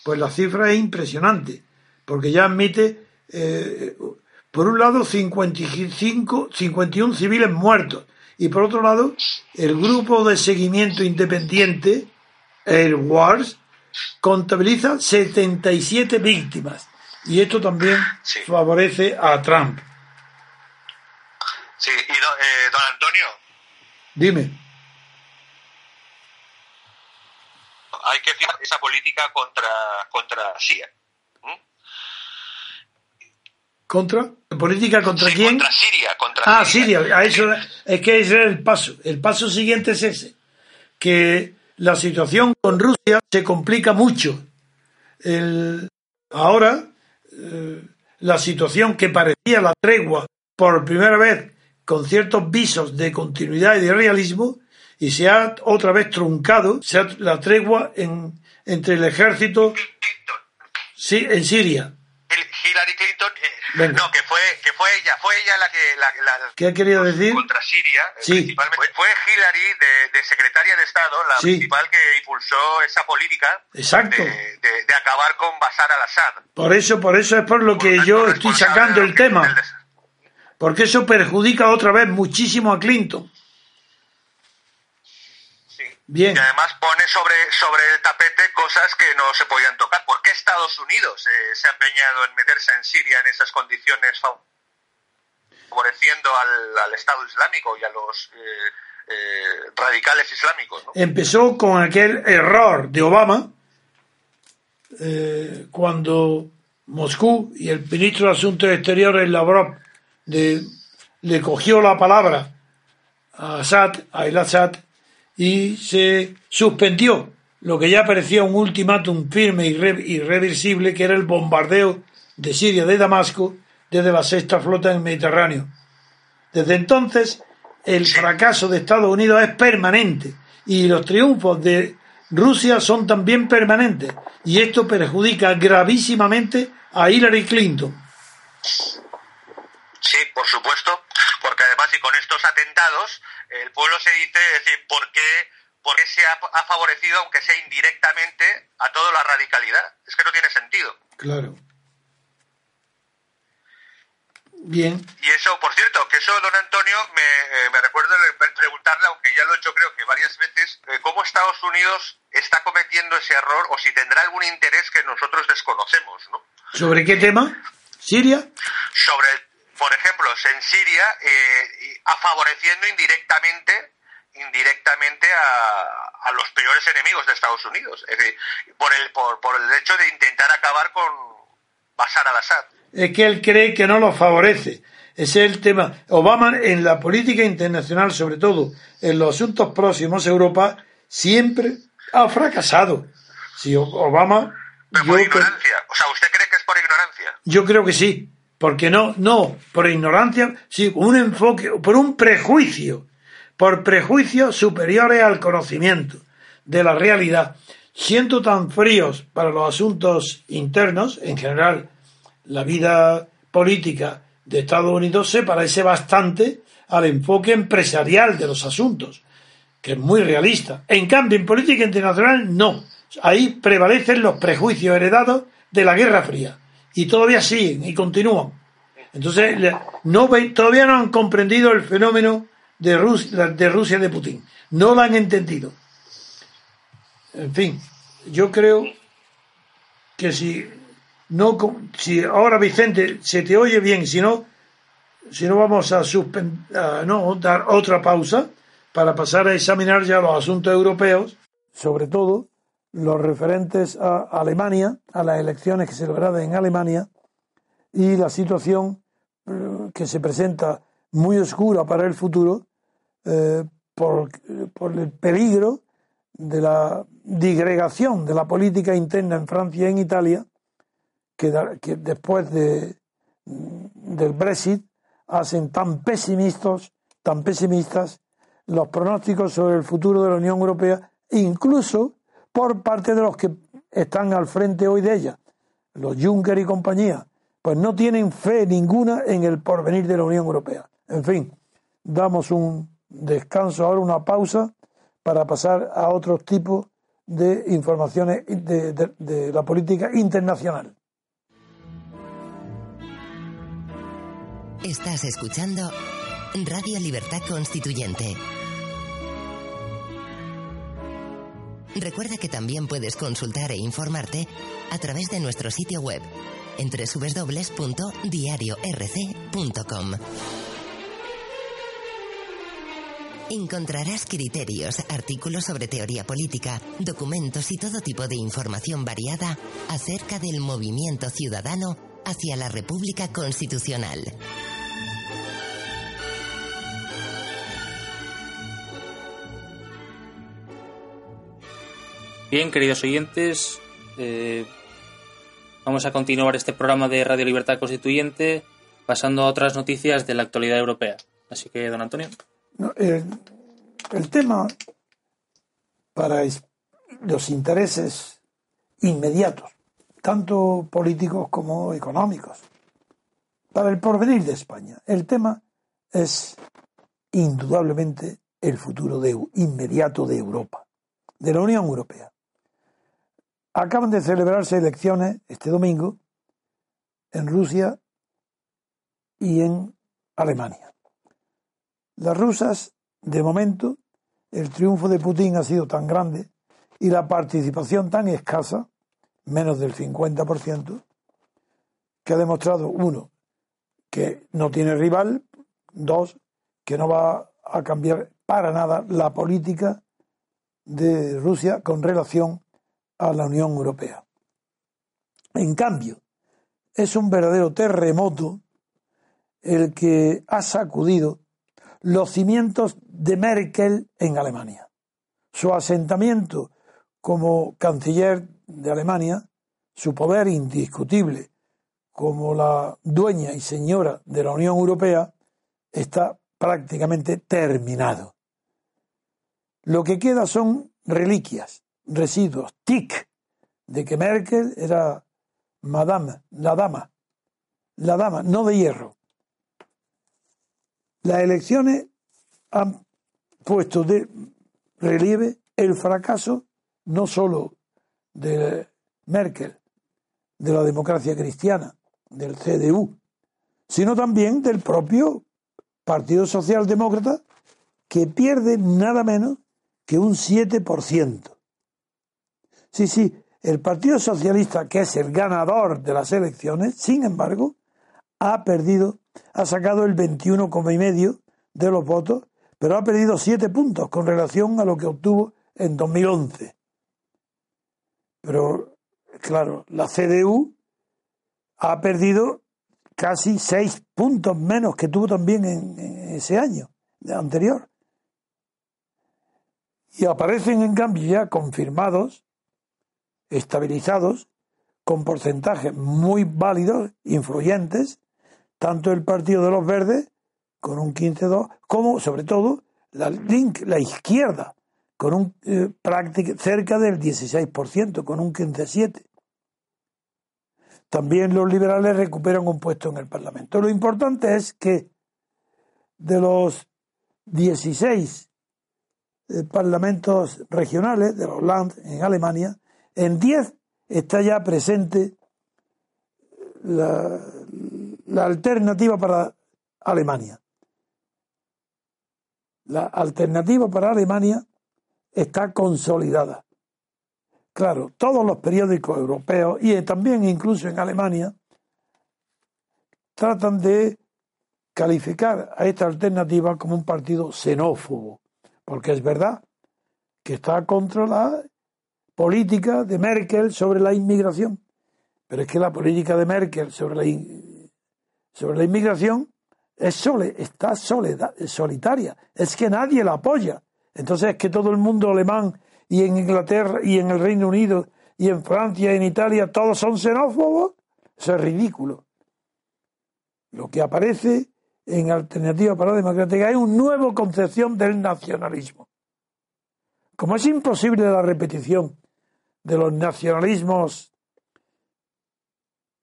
pues la cifra es impresionante, porque ya admite, eh, por un lado, 55, 51 civiles muertos y por otro lado, el grupo de seguimiento independiente, Air Wars, contabiliza 77 víctimas. Y esto también favorece a Trump. Sí, y eh, don Antonio. Dime. Hay que fijar esa política contra, contra Siria. ¿Contra? ¿Política contra quién? Contra Siria. Contra ah, Siria. A eso, es que ese es el paso. El paso siguiente es ese. Que la situación con Rusia se complica mucho. El, ahora, eh, la situación que parecía la tregua por primera vez con ciertos visos de continuidad y de realismo, y se ha otra vez truncado se ha, la tregua en, entre el ejército sí, en Siria Hillary Clinton, eh, no, que fue, que fue ella, fue ella la que... La, ¿Qué ha querido decir? Contra Siria, eh, principalmente. Fue Hillary, de, secretaria de Estado, la principal que impulsó esa política Exacto. De, acabar con Bashar al-Assad. Por eso, por eso es por lo que yo estoy sacando el tema. Porque eso perjudica otra vez muchísimo a Clinton. Y además pone sobre, sobre el tapete cosas que no se podían tocar. ¿Por qué Estados Unidos eh, se ha empeñado en meterse en Siria en esas condiciones favoreciendo al, Estado Islámico y a los eh, eh, radicales islámicos? Empezó con aquel error de Obama cuando Moscú y el ministro de Asuntos Exteriores Lavrov le cogió la palabra a Assad, a El Assad, y se suspendió lo que ya parecía un ultimátum firme y irreversible, que era el bombardeo de Siria de Damasco desde la sexta flota en el Mediterráneo. Desde entonces, el fracaso de Estados Unidos es permanente y los triunfos de Rusia son también permanentes y esto perjudica gravísimamente a Hillary Clinton. Sí, por supuesto, porque además y con estos atentados el pueblo se dice, decir, ¿por qué, por qué se ha, favorecido, aunque sea indirectamente, a toda la radicalidad? Es que no tiene sentido. Claro. Bien. Y eso, por cierto, que eso, don Antonio, me, eh, me recuerdo preguntarle, aunque ya lo he hecho creo que varias veces, eh, cómo Estados Unidos está cometiendo ese error o si tendrá algún interés que nosotros desconocemos, ¿no? ¿Sobre qué tema? ¿Siria? Sobre el por ejemplo, en Siria, eh, favoreciendo indirectamente indirectamente a, los peores enemigos de Estados Unidos, es decir, por el, por, el hecho de intentar acabar con Bashar al-Assad. Es que él cree que no lo favorece. Ese es el tema. Obama en la política internacional, sobre todo en los asuntos próximos Europa, siempre ha fracasado. Si Obama... por ignorancia. O sea, ¿usted cree que es por ignorancia? Yo creo que sí. Porque no, no, por ignorancia, sí, un enfoque, por un prejuicio, por prejuicios superiores al conocimiento de la realidad, siendo tan fríos para los asuntos internos, en general, la vida política de Estados Unidos se parece bastante al enfoque empresarial de los asuntos, que es muy realista. En cambio, en política internacional, no. Ahí prevalecen los prejuicios heredados de la Guerra Fría y todavía siguen y continúan. Entonces, no, todavía no han comprendido el fenómeno de Rusia, de Rusia de Putin. No lo han entendido. En fin, yo creo que si no, si ahora Vicente se te oye bien, si no, si no vamos a, suspender, no dar otra pausa para pasar a examinar ya los asuntos europeos, sobre todo los referentes a Alemania, a las elecciones que se lograron en Alemania y la situación eh, que se presenta muy oscura para el futuro eh, por, por, el peligro de la digregación de la política interna en Francia y en Italia, que, que después de, del Brexit hacen tan pesimistas, tan pesimistas los pronósticos sobre el futuro de la Unión Europea, incluso por parte de los que están al frente hoy de ella, los Juncker y compañía, pues no tienen fe ninguna en el porvenir de la Unión Europea. En fin, damos un descanso ahora, una pausa, para pasar a otros tipos de informaciones de, de la política internacional. Estás escuchando Radio Libertad Constituyente. Recuerda que también puedes consultar e informarte a través de nuestro sitio web en www.diariorc.com. Encontrarás criterios, artículos sobre teoría política, documentos y todo tipo de información variada acerca del movimiento ciudadano hacia la República Constitucional. Bien, queridos oyentes, eh, vamos a continuar este programa de Radio Libertad Constituyente pasando a otras noticias de la actualidad europea. Así que, don Antonio. el tema para los intereses inmediatos, tanto políticos como económicos, para el porvenir de España, el tema es indudablemente el futuro de, inmediato de Europa, de la Unión Europea. Acaban de celebrarse elecciones este domingo en Rusia y en Alemania. Las rusas, de momento, el triunfo de Putin ha sido tan grande y la participación tan escasa, menos del 50%, que ha demostrado, uno, que no tiene rival, dos, que no va a cambiar para nada la política de Rusia con relación a la Unión Europea. En cambio, es un verdadero terremoto el que ha sacudido los cimientos de Merkel en Alemania. Su asentamiento como canciller de Alemania, su poder indiscutible como la dueña y señora de la Unión Europea, está prácticamente terminado. Lo que queda son reliquias, residuos, tic, de que Merkel era madame, la dama, la dama, no de hierro. Las elecciones han puesto de relieve el fracaso no solo de Merkel, de la democracia cristiana, del CDU, sino también del propio Partido Socialdemócrata, que pierde nada menos que un 7%. Sí, sí, el Partido Socialista, que es el ganador de las elecciones, sin embargo, ha perdido, ha sacado el 21,5 de los votos, pero ha perdido 7 puntos con relación a lo que obtuvo en 2011. Pero, claro, la CDU ha perdido casi 6 puntos menos que tuvo también en, en ese año anterior. Y aparecen, en cambio, ya confirmados estabilizados con porcentajes muy válidos, influyentes, tanto el Partido de los Verdes, con un 15-2, como sobre todo la, izquierda, con un eh, cerca del 16%, con un 15-7. También los liberales recuperan un puesto en el Parlamento. Lo importante es que de los 16 eh, parlamentos regionales, de los Land en Alemania, en 10 está ya presente la, alternativa para Alemania. La alternativa para Alemania está consolidada. claro, todos los periódicos europeos y también incluso en Alemania tratan de calificar a esta alternativa como un partido xenófobo, porque es verdad que está contra la política de Merkel sobre la inmigración. Pero es que la política de Merkel sobre la, sobre la inmigración es sole, está soledad, solitaria. Es que nadie la apoya. Entonces es que todo el mundo alemán y en Inglaterra y en el Reino Unido y en Francia y en Italia todos son xenófobos. Eso es ridículo. Lo que aparece en Alternativa para la Democrática es una nueva concepción del nacionalismo. Como es imposible la repetición de los nacionalismos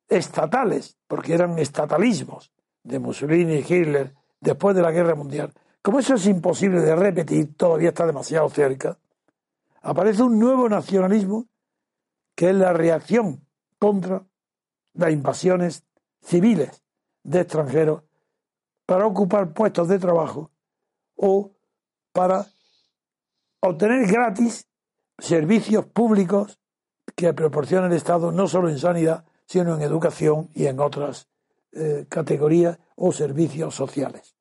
estatales, porque eran estatalismos de Mussolini y Hitler después de la Guerra Mundial, como eso es imposible de repetir, todavía está demasiado cerca, aparece un nuevo nacionalismo que es la reacción contra las invasiones civiles de extranjeros para ocupar puestos de trabajo o para obtener gratis servicios públicos que proporciona el Estado no solo en sanidad, sino en educación y en otras eh, categorías o servicios sociales.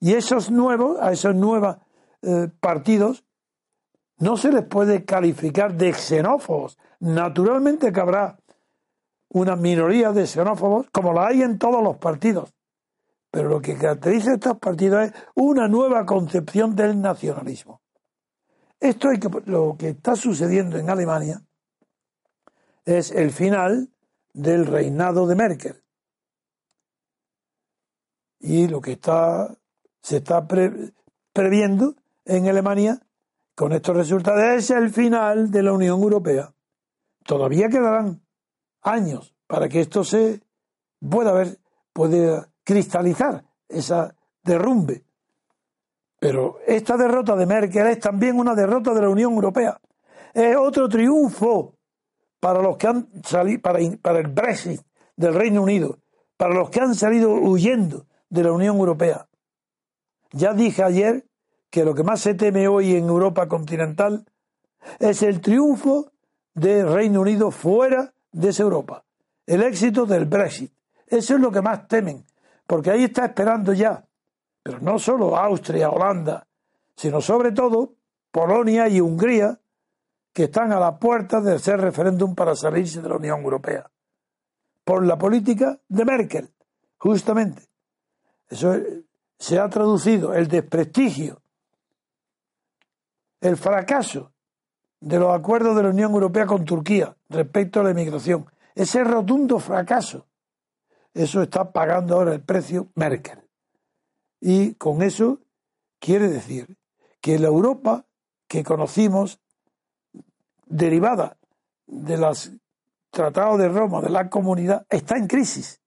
Y esos nuevos, a esos nuevos eh, partidos, no se les puede calificar de xenófobos. Naturalmente que habrá una minoría de xenófobos, como la hay en todos los partidos. Pero lo que caracteriza a estos partidos es una nueva concepción del nacionalismo. Esto es lo que está sucediendo en Alemania es el final del reinado de Merkel. Y lo que está, se está previendo en Alemania con estos resultados es el final de la Unión Europea. Todavía quedarán años para que esto se pueda ver, pueda cristalizar esa derrumbe. Pero esta derrota de Merkel es también una derrota de la Unión Europea. Es otro triunfo para los que han salido, para, el Brexit del Reino Unido, para los que han salido huyendo de la Unión Europea. Ya dije ayer que lo que más se teme hoy en Europa continental es el triunfo del Reino Unido fuera de esa Europa, el éxito del Brexit. Eso es lo que más temen, porque ahí está esperando ya, pero no solo Austria, Holanda, sino sobre todo Polonia y Hungría, que están a la puerta de hacer referéndum para salirse de la Unión Europea, por la política de Merkel, justamente. Eso se ha traducido el desprestigio, el fracaso de los acuerdos de la Unión Europea con Turquía respecto a la inmigración. Ese rotundo fracaso eso está pagando ahora el precio Merkel. Y con eso quiere decir que la Europa que conocimos, derivada de los tratados de Roma, de la comunidad, está en crisis.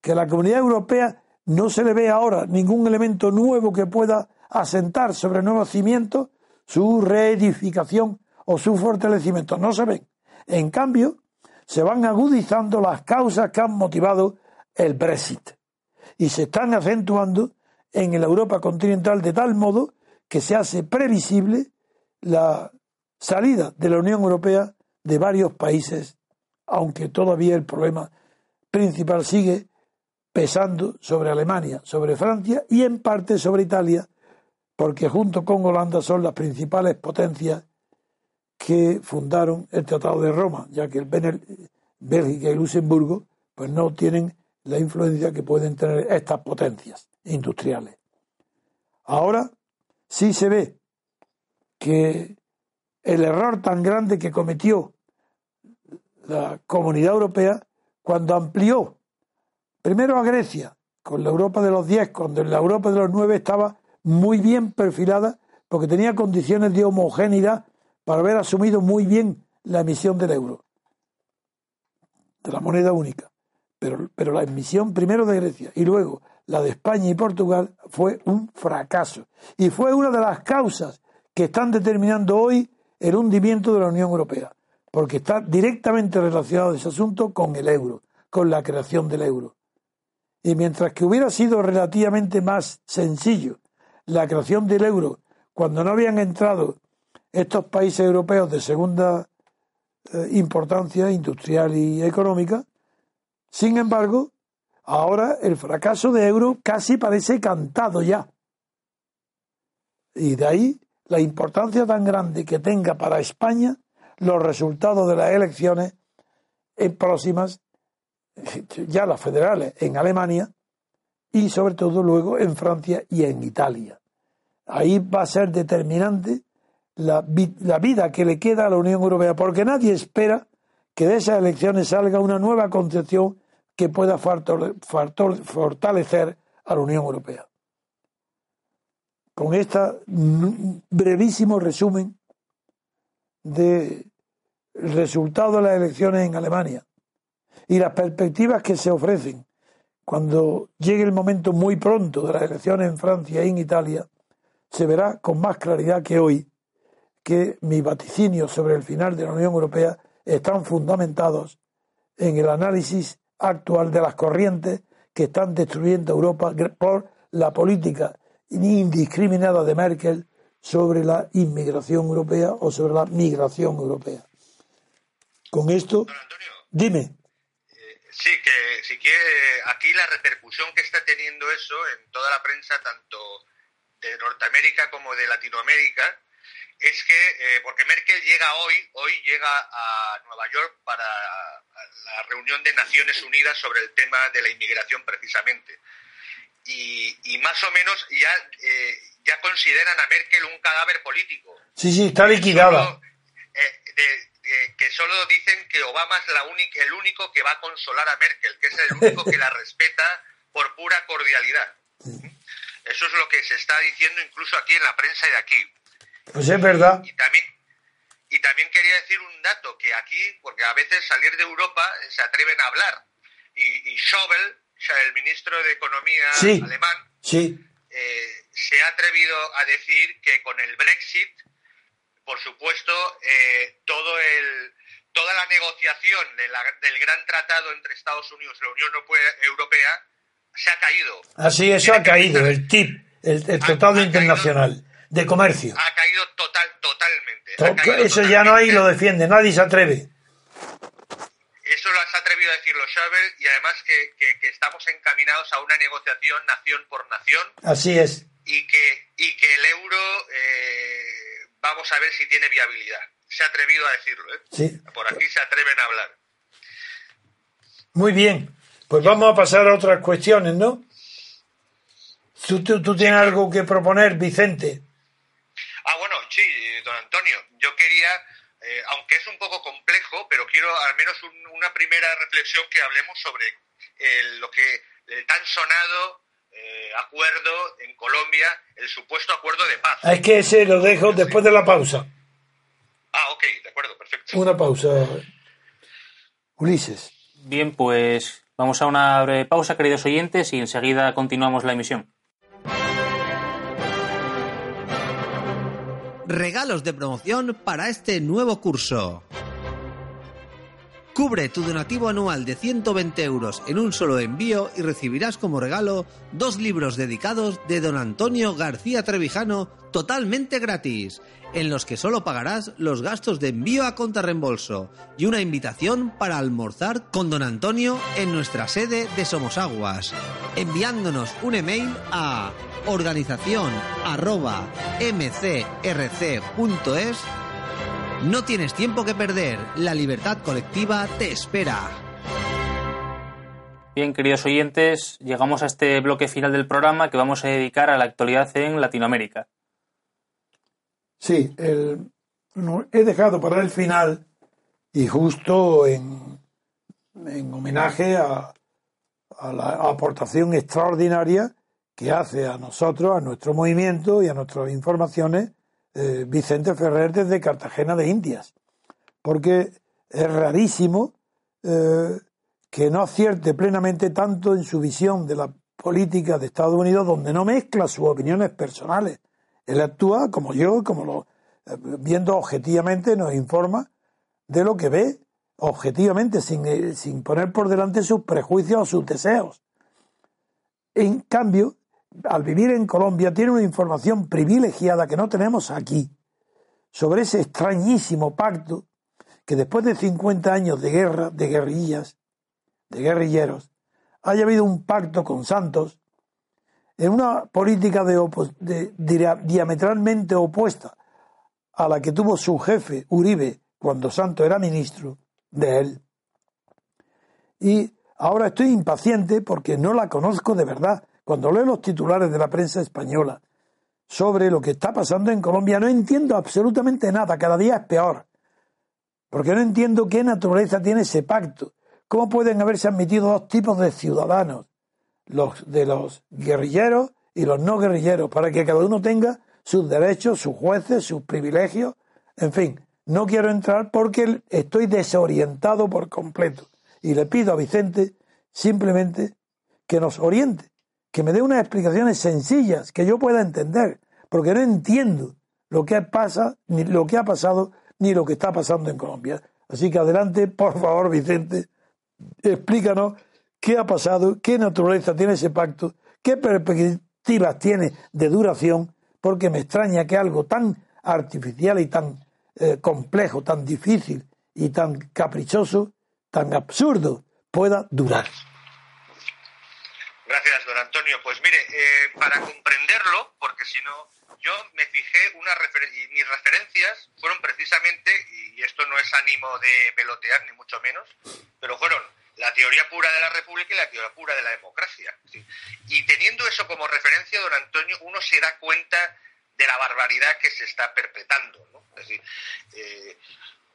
Que la comunidad europea no se le ve ahora ningún elemento nuevo que pueda asentar sobre nuevos cimientos su reedificación o su fortalecimiento. No se ven. En cambio, se van agudizando las causas que han motivado el Brexit y se están acentuando en la Europa continental de tal modo que se hace previsible la salida de la Unión Europea de varios países, aunque todavía el problema principal sigue pesando sobre Alemania, sobre Francia y en parte sobre Italia, porque junto con Holanda son las principales potencias que fundaron el Tratado de Roma, ya que el Bélgica y Luxemburgo pues no tienen la influencia que pueden tener estas potencias industriales. Ahora sí se ve que el error tan grande que cometió la comunidad europea cuando amplió primero a Grecia con la Europa de los 10, cuando la Europa de los 9 estaba muy bien perfilada porque tenía condiciones de homogeneidad para haber asumido muy bien la emisión del euro, de la moneda única. Pero, pero la emisión primero de Grecia y luego la de España y Portugal fue un fracaso. Y fue una de las causas que están determinando hoy el hundimiento de la Unión Europea, porque está directamente relacionado ese asunto con el euro, con la creación del euro. Y mientras que hubiera sido relativamente más sencillo la creación del euro cuando no habían entrado estos países europeos de segunda eh, importancia industrial y económica. Sin embargo, ahora el fracaso de euro casi parece cantado ya. Y de ahí la importancia tan grande que tenga para España los resultados de las elecciones próximas, ya las federales, en Alemania y sobre todo luego en Francia y en Italia. Ahí va a ser determinante la vida que le queda a la Unión Europea, porque nadie espera que de esas elecciones salga una nueva concepción que pueda fortalecer a la Unión Europea. Con este brevísimo resumen de resultado de las elecciones en Alemania y las perspectivas que se ofrecen cuando llegue el momento muy pronto de las elecciones en Francia y en Italia, se verá con más claridad que hoy que mis vaticinios sobre el final de la Unión Europea están fundamentados en el análisis actual de las corrientes que están destruyendo Europa por la política indiscriminada de Merkel sobre la inmigración europea o sobre la migración europea. Con esto, dime. Eh, sí, que si quiere, aquí la repercusión que está teniendo eso en toda la prensa, tanto de Norteamérica como de Latinoamérica, es que, eh, porque Merkel llega hoy, hoy llega a Nueva York para la reunión de Naciones Unidas sobre el tema de la inmigración precisamente. Y, más o menos ya, eh, ya consideran a Merkel un cadáver político. Sí, sí, está liquidada. Eh, que solo dicen que Obama es la única, el único que va a consolar a Merkel, que es el único que la respeta por pura cordialidad. Eso es lo que se está diciendo incluso aquí en la prensa de aquí. Pues es verdad. Y también, y también quería decir un dato, que aquí, porque a veces salir de Europa se atreven a hablar, y, y Schäuble, el ministro de Economía alemán, sí. Eh, se ha atrevido a decir que con el Brexit, por supuesto, eh, todo el, toda la negociación del gran tratado entre Estados Unidos y la Unión Europea se ha caído. Así, eso ha caído, el TIP, el, Tratado Internacional de Comercio. Ha caído total, totalmente. eso ya no hay lo defiende, nadie se atreve. Eso lo has atrevido a decirlo Schäuble y además que, estamos encaminados a una negociación nación por nación. Así es. Y que, y que el euro, eh, vamos a ver si tiene viabilidad. Se ha atrevido a decirlo. ¿eh? Sí. Por aquí se atreven a hablar. Muy bien. Pues vamos a pasar a otras cuestiones, ¿no? ¿Tú, tú, tienes algo que proponer, Vicente? Sí, don Antonio. Yo quería, eh, aunque es un poco complejo, pero quiero al menos una primera reflexión que hablemos sobre lo que el tan sonado eh, acuerdo en Colombia, el supuesto acuerdo de paz. Ah, es que ese lo dejo después de la pausa. Ah, ok, de acuerdo, perfecto. Una pausa. Ulises. Bien, pues Vamos a una breve pausa, queridos oyentes, y enseguida continuamos la emisión. Regalos de promoción para este nuevo curso. Cubre tu donativo anual de 120 euros en un solo envío y recibirás como regalo dos libros dedicados de don Antonio García Trevijano totalmente gratis, en los que solo pagarás los gastos de envío a contrarreembolso y una invitación para almorzar con don Antonio en nuestra sede de Somosaguas, enviándonos un email a organización no tienes tiempo que perder, la libertad colectiva te espera. Bien, queridos oyentes, llegamos a este bloque final del programa que vamos a dedicar a la actualidad en Latinoamérica. Sí, he dejado para el final y justo en, homenaje a, a la aportación extraordinaria que hace a nosotros, a nuestro movimiento y a nuestras informaciones eh, Vicente Ferrer desde Cartagena de Indias, porque es rarísimo eh, que no acierte plenamente tanto en su visión de la política de Estados Unidos, donde no mezcla sus opiniones personales. Él actúa como yo, como lo, eh, viendo objetivamente, nos informa de lo que ve, objetivamente, sin, sin poner por delante sus prejuicios o sus deseos. En cambio, al vivir en Colombia, tiene una información privilegiada que no tenemos aquí sobre ese extrañísimo pacto que después de 50 años de guerra, de guerrillas, de guerrilleros, haya habido un pacto con Santos en una política de, diametralmente opuesta a la que tuvo su jefe Uribe cuando Santos era ministro de él. Y ahora estoy impaciente porque no la conozco de verdad. Cuando leo los titulares de la prensa española sobre lo que está pasando en Colombia, no entiendo absolutamente nada. Cada día es peor. Porque no entiendo qué naturaleza tiene ese pacto. ¿Cómo pueden haberse admitido dos tipos de ciudadanos? Los de los guerrilleros y los no guerrilleros, para que cada uno tenga sus derechos, sus jueces, sus privilegios. En fin, no quiero entrar porque estoy desorientado por completo. Y le pido a Vicente simplemente que nos oriente, que me dé unas explicaciones sencillas que yo pueda entender, porque no entiendo lo que pasa, ni lo que ha pasado ni lo que está pasando en Colombia. Así que adelante, por favor, Vicente, explícanos qué ha pasado, qué naturaleza tiene ese pacto, qué perspectivas tiene de duración, porque me extraña que algo tan artificial y tan eh, complejo, tan difícil y tan caprichoso, tan absurdo, pueda durar. Gracias, don Antonio. Pues mire, eh, para comprenderlo, porque si no, yo me fijé una y mis referencias fueron precisamente, y esto no es ánimo de pelotear ni mucho menos, pero fueron la teoría pura de la República y la teoría pura de la democracia. Y teniendo eso como referencia, don Antonio, uno se da cuenta de la barbaridad que se está perpetrando. Es decir, eh,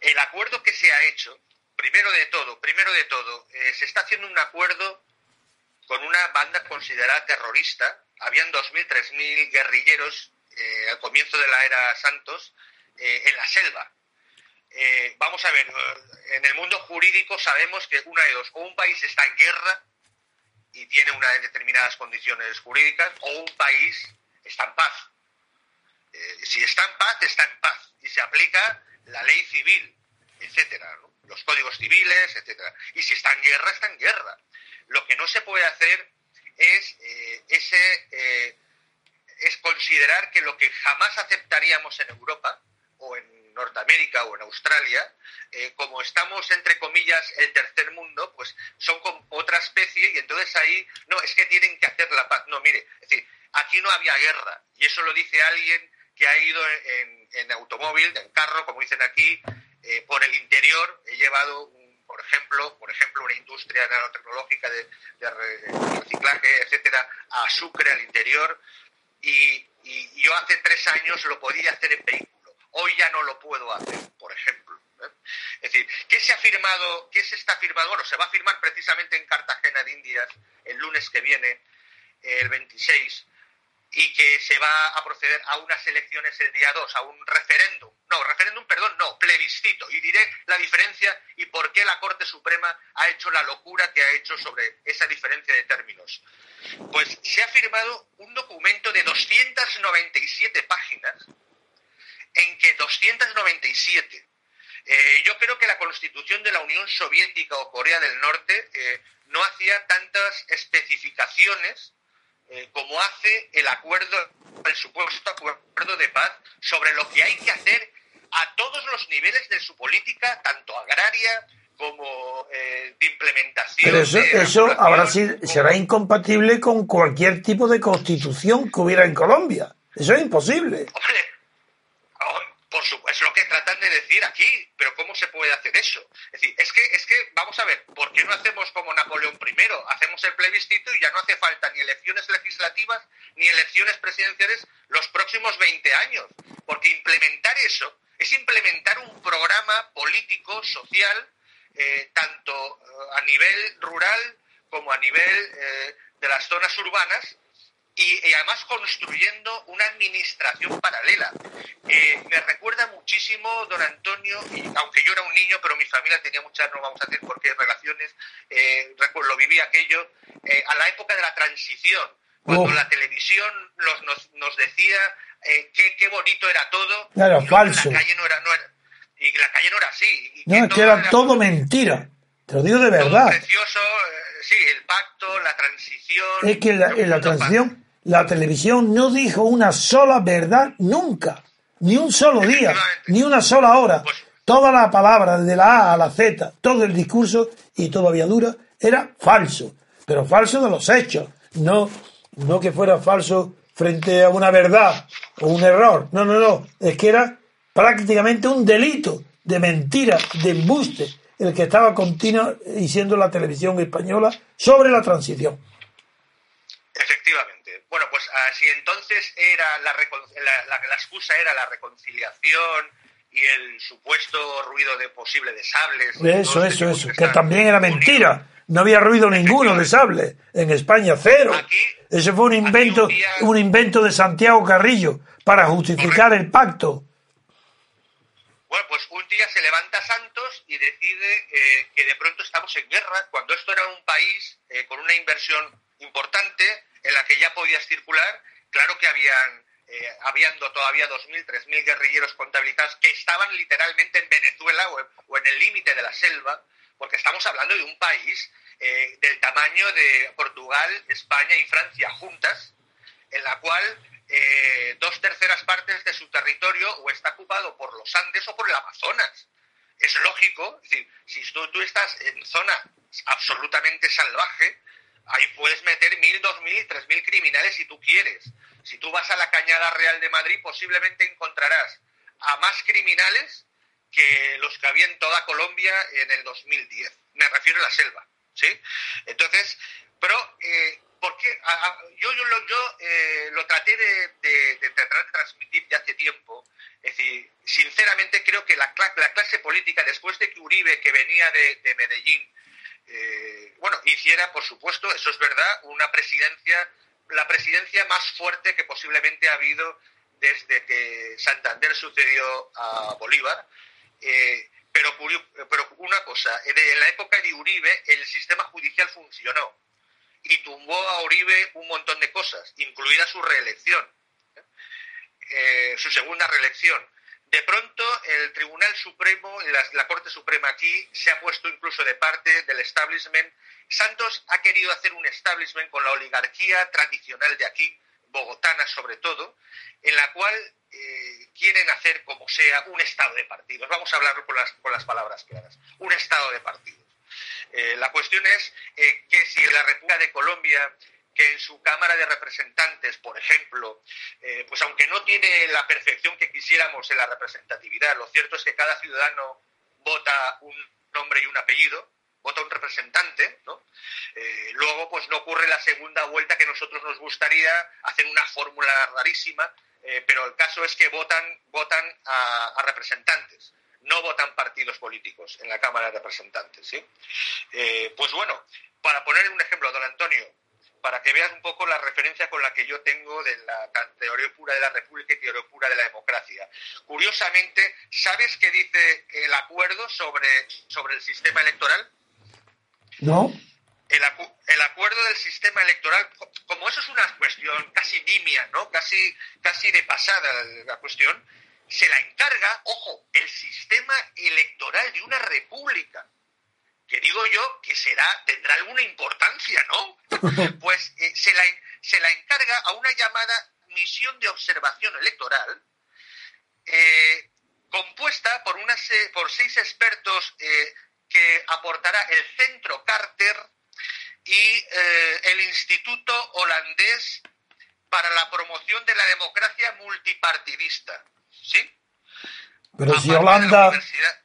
el acuerdo que se ha hecho, primero de todo, primero de todo, eh, se está haciendo un acuerdo con una banda considerada terrorista. Habían 2.000, 3.000 guerrilleros eh, al comienzo de la era Santos, eh, en la selva. Eh, vamos a ver, en el mundo jurídico sabemos que una de dos, o un país está en guerra y tiene unas determinadas condiciones jurídicas, o un país está en paz. si está en paz, está en paz y se aplica la ley civil, etcétera, los códigos civiles, etcétera. Y si está en guerra, está en guerra. Lo que no se puede hacer es ese es considerar que lo que jamás aceptaríamos en Europa o en Norteamérica o en Australia, eh, como estamos entre comillas el tercer mundo, pues son con otra especie y entonces ahí no es que tienen que hacer la paz. No, mire, es decir, aquí no había guerra y eso lo dice alguien que ha ido en, automóvil, en carro, como dicen aquí, eh, por el interior. He llevado por ejemplo, por ejemplo, una industria nanotecnológica de, reciclaje, etcétera, a Sucre, al interior, y, yo hace tres años lo podía hacer en vehículo. Hoy ya no lo puedo hacer, por ejemplo. ¿eh? Es decir, ¿qué se ha firmado? ¿Qué se está firmando? Bueno, se va a firmar precisamente en Cartagena de Indias el lunes que viene, el 26, y que se va a proceder a unas elecciones el día 2, a un referéndum. No, referéndum, perdón, no, plebiscito. Y diré la diferencia y por qué la Corte Suprema ha hecho la locura que ha hecho sobre esa diferencia de términos. Pues se ha firmado un documento de 297 páginas en que 297 eh, yo creo que la constitución de la Unión Soviética o Corea del Norte eh, no hacía tantas especificaciones eh, como hace el acuerdo, el supuesto acuerdo de paz sobre lo que hay que hacer a todos los niveles de su política, tanto agraria como eh, de implementación. Pero eso, eso ahora sí será incompatible con cualquier tipo de constitución que hubiera en Colombia. Eso es imposible. Por supuesto, es lo que tratan de decir aquí, pero ¿cómo se puede hacer eso? Es decir, es que, es que, vamos a ver, ¿por qué no hacemos como Napoleón I? Hacemos el plebiscito y ya no hace falta ni elecciones legislativas ni elecciones presidenciales los próximos 20 años. Porque implementar eso es implementar un programa político, social, eh, tanto eh, a nivel rural como a nivel eh, de las zonas urbanas, y, además construyendo una administración paralela. me recuerda muchísimo, don Antonio, y aunque yo era un niño, pero mi familia tenía muchas, no vamos a decir por qué relaciones, eh, lo viví aquello, eh, a la época de la transición, cuando la televisión nos, nos, decía eh, qué, bonito era todo. Era falso. La calle no era, y la calle no era así. no, que era, todo mentira. Te lo digo de verdad. precioso, eh, sí, el pacto, la transición. Es que en la transición la televisión no dijo una sola verdad nunca. Ni un solo día, ni una sola hora. Pues Toda la palabra, de la A a la Z, todo el discurso, y todavía dura, era falso. Pero falso de los hechos. No, no que fuera falso frente a una verdad o un error. No, no, no. Es que era prácticamente un delito de mentira, de embuste, el que estaba continua diciendo la televisión española sobre la transición. Efectivamente. Bueno, pues si entonces era la, la, la, la excusa era la reconciliación y el supuesto ruido de posible de sables. Eso, eso, eso, que también era mentira. No había ruido ninguno de sable. En España, cero. Aquí, Ese fue un invento, un día- un invento de Santiago Carrillo para justificar el pacto. Bueno, pues un día se levanta Santos y decide eh, que de pronto estamos en guerra, cuando esto era un país eh, con una inversión importante en la que ya podías circular. Claro que habían, eh, habiendo todavía 2.000, 3.000 guerrilleros contabilizados que estaban literalmente en Venezuela o en, o en el límite de la selva, porque estamos hablando de un país eh, del tamaño de Portugal, España y Francia juntas, en la cual eh, dos terceras partes de su territorio o está ocupado por los Andes o por el Amazonas. Es lógico, es decir, si tú, tú estás en zona absolutamente salvaje, ahí puedes meter mil, dos mil tres mil criminales si tú quieres. Si tú vas a la Cañada Real de Madrid, posiblemente encontrarás a más criminales que los que había en toda Colombia en el 2010. Me refiero a la selva, ¿sí? Entonces, pero eh, ¿por qué? A- a- yo yo, lo, yo eh, lo traté de, de- de tratar de transmitir ya hace tiempo. Es decir, sinceramente creo que la, cla- la clase política, después de que Uribe, que venía de, de Medellín, eh, bueno, hiciera, por supuesto, eso es verdad, una presidencia, la presidencia más fuerte que posiblemente ha habido desde que Santander sucedió a Bolívar. Eh, pero, pero una cosa, en la época de Uribe el sistema judicial funcionó y tumbó a Uribe un montón de cosas, incluida su reelección, eh, su segunda reelección. De pronto, el Tribunal Supremo, la, la Corte Suprema aquí, se ha puesto incluso de parte del establishment. Santos ha querido hacer un establishment con la oligarquía tradicional de aquí, bogotana sobre todo, en la cual eh, quieren hacer como sea un estado de partidos. Vamos a hablarlo con las, con las palabras claras. Un estado de partidos. Eh, la cuestión es eh, que si la República de Colombia, que en su Cámara de Representantes, por ejemplo, eh, pues aunque no tiene la perfección que quisiéramos en la representatividad, lo cierto es que cada ciudadano vota un nombre y un apellido, vota un representante, ¿no? Luego, pues no ocurre la segunda vuelta que nosotros nos gustaría hacer una fórmula rarísima, pero el caso es que votan, votan a representantes no votan partidos políticos en la Cámara de Representantes. ¿sí? Eh, pues bueno, para poner un ejemplo, don Antonio, para que veas un poco la referencia con la que yo tengo de la teoría pura de la República y teoría pura de la democracia. Curiosamente, ¿sabes qué dice el acuerdo sobre, sobre el sistema electoral? ¿No? El, acu- el acuerdo del sistema electoral, co- como eso es una cuestión casi nimia, ¿no? Casi, casi de pasada la cuestión, se la encarga, ojo, el sistema electoral de una república, que digo yo que será, tendrá alguna importancia, ¿no? Pues eh, se, la, se la encarga a una llamada misión de observación electoral, eh, compuesta por, unas, eh, por seis expertos eh, que aportará el Centro Carter y eh, el Instituto Holandés para la Promoción de la Democracia Multipartidista. ¿Sí? Pero si Aparte Holanda,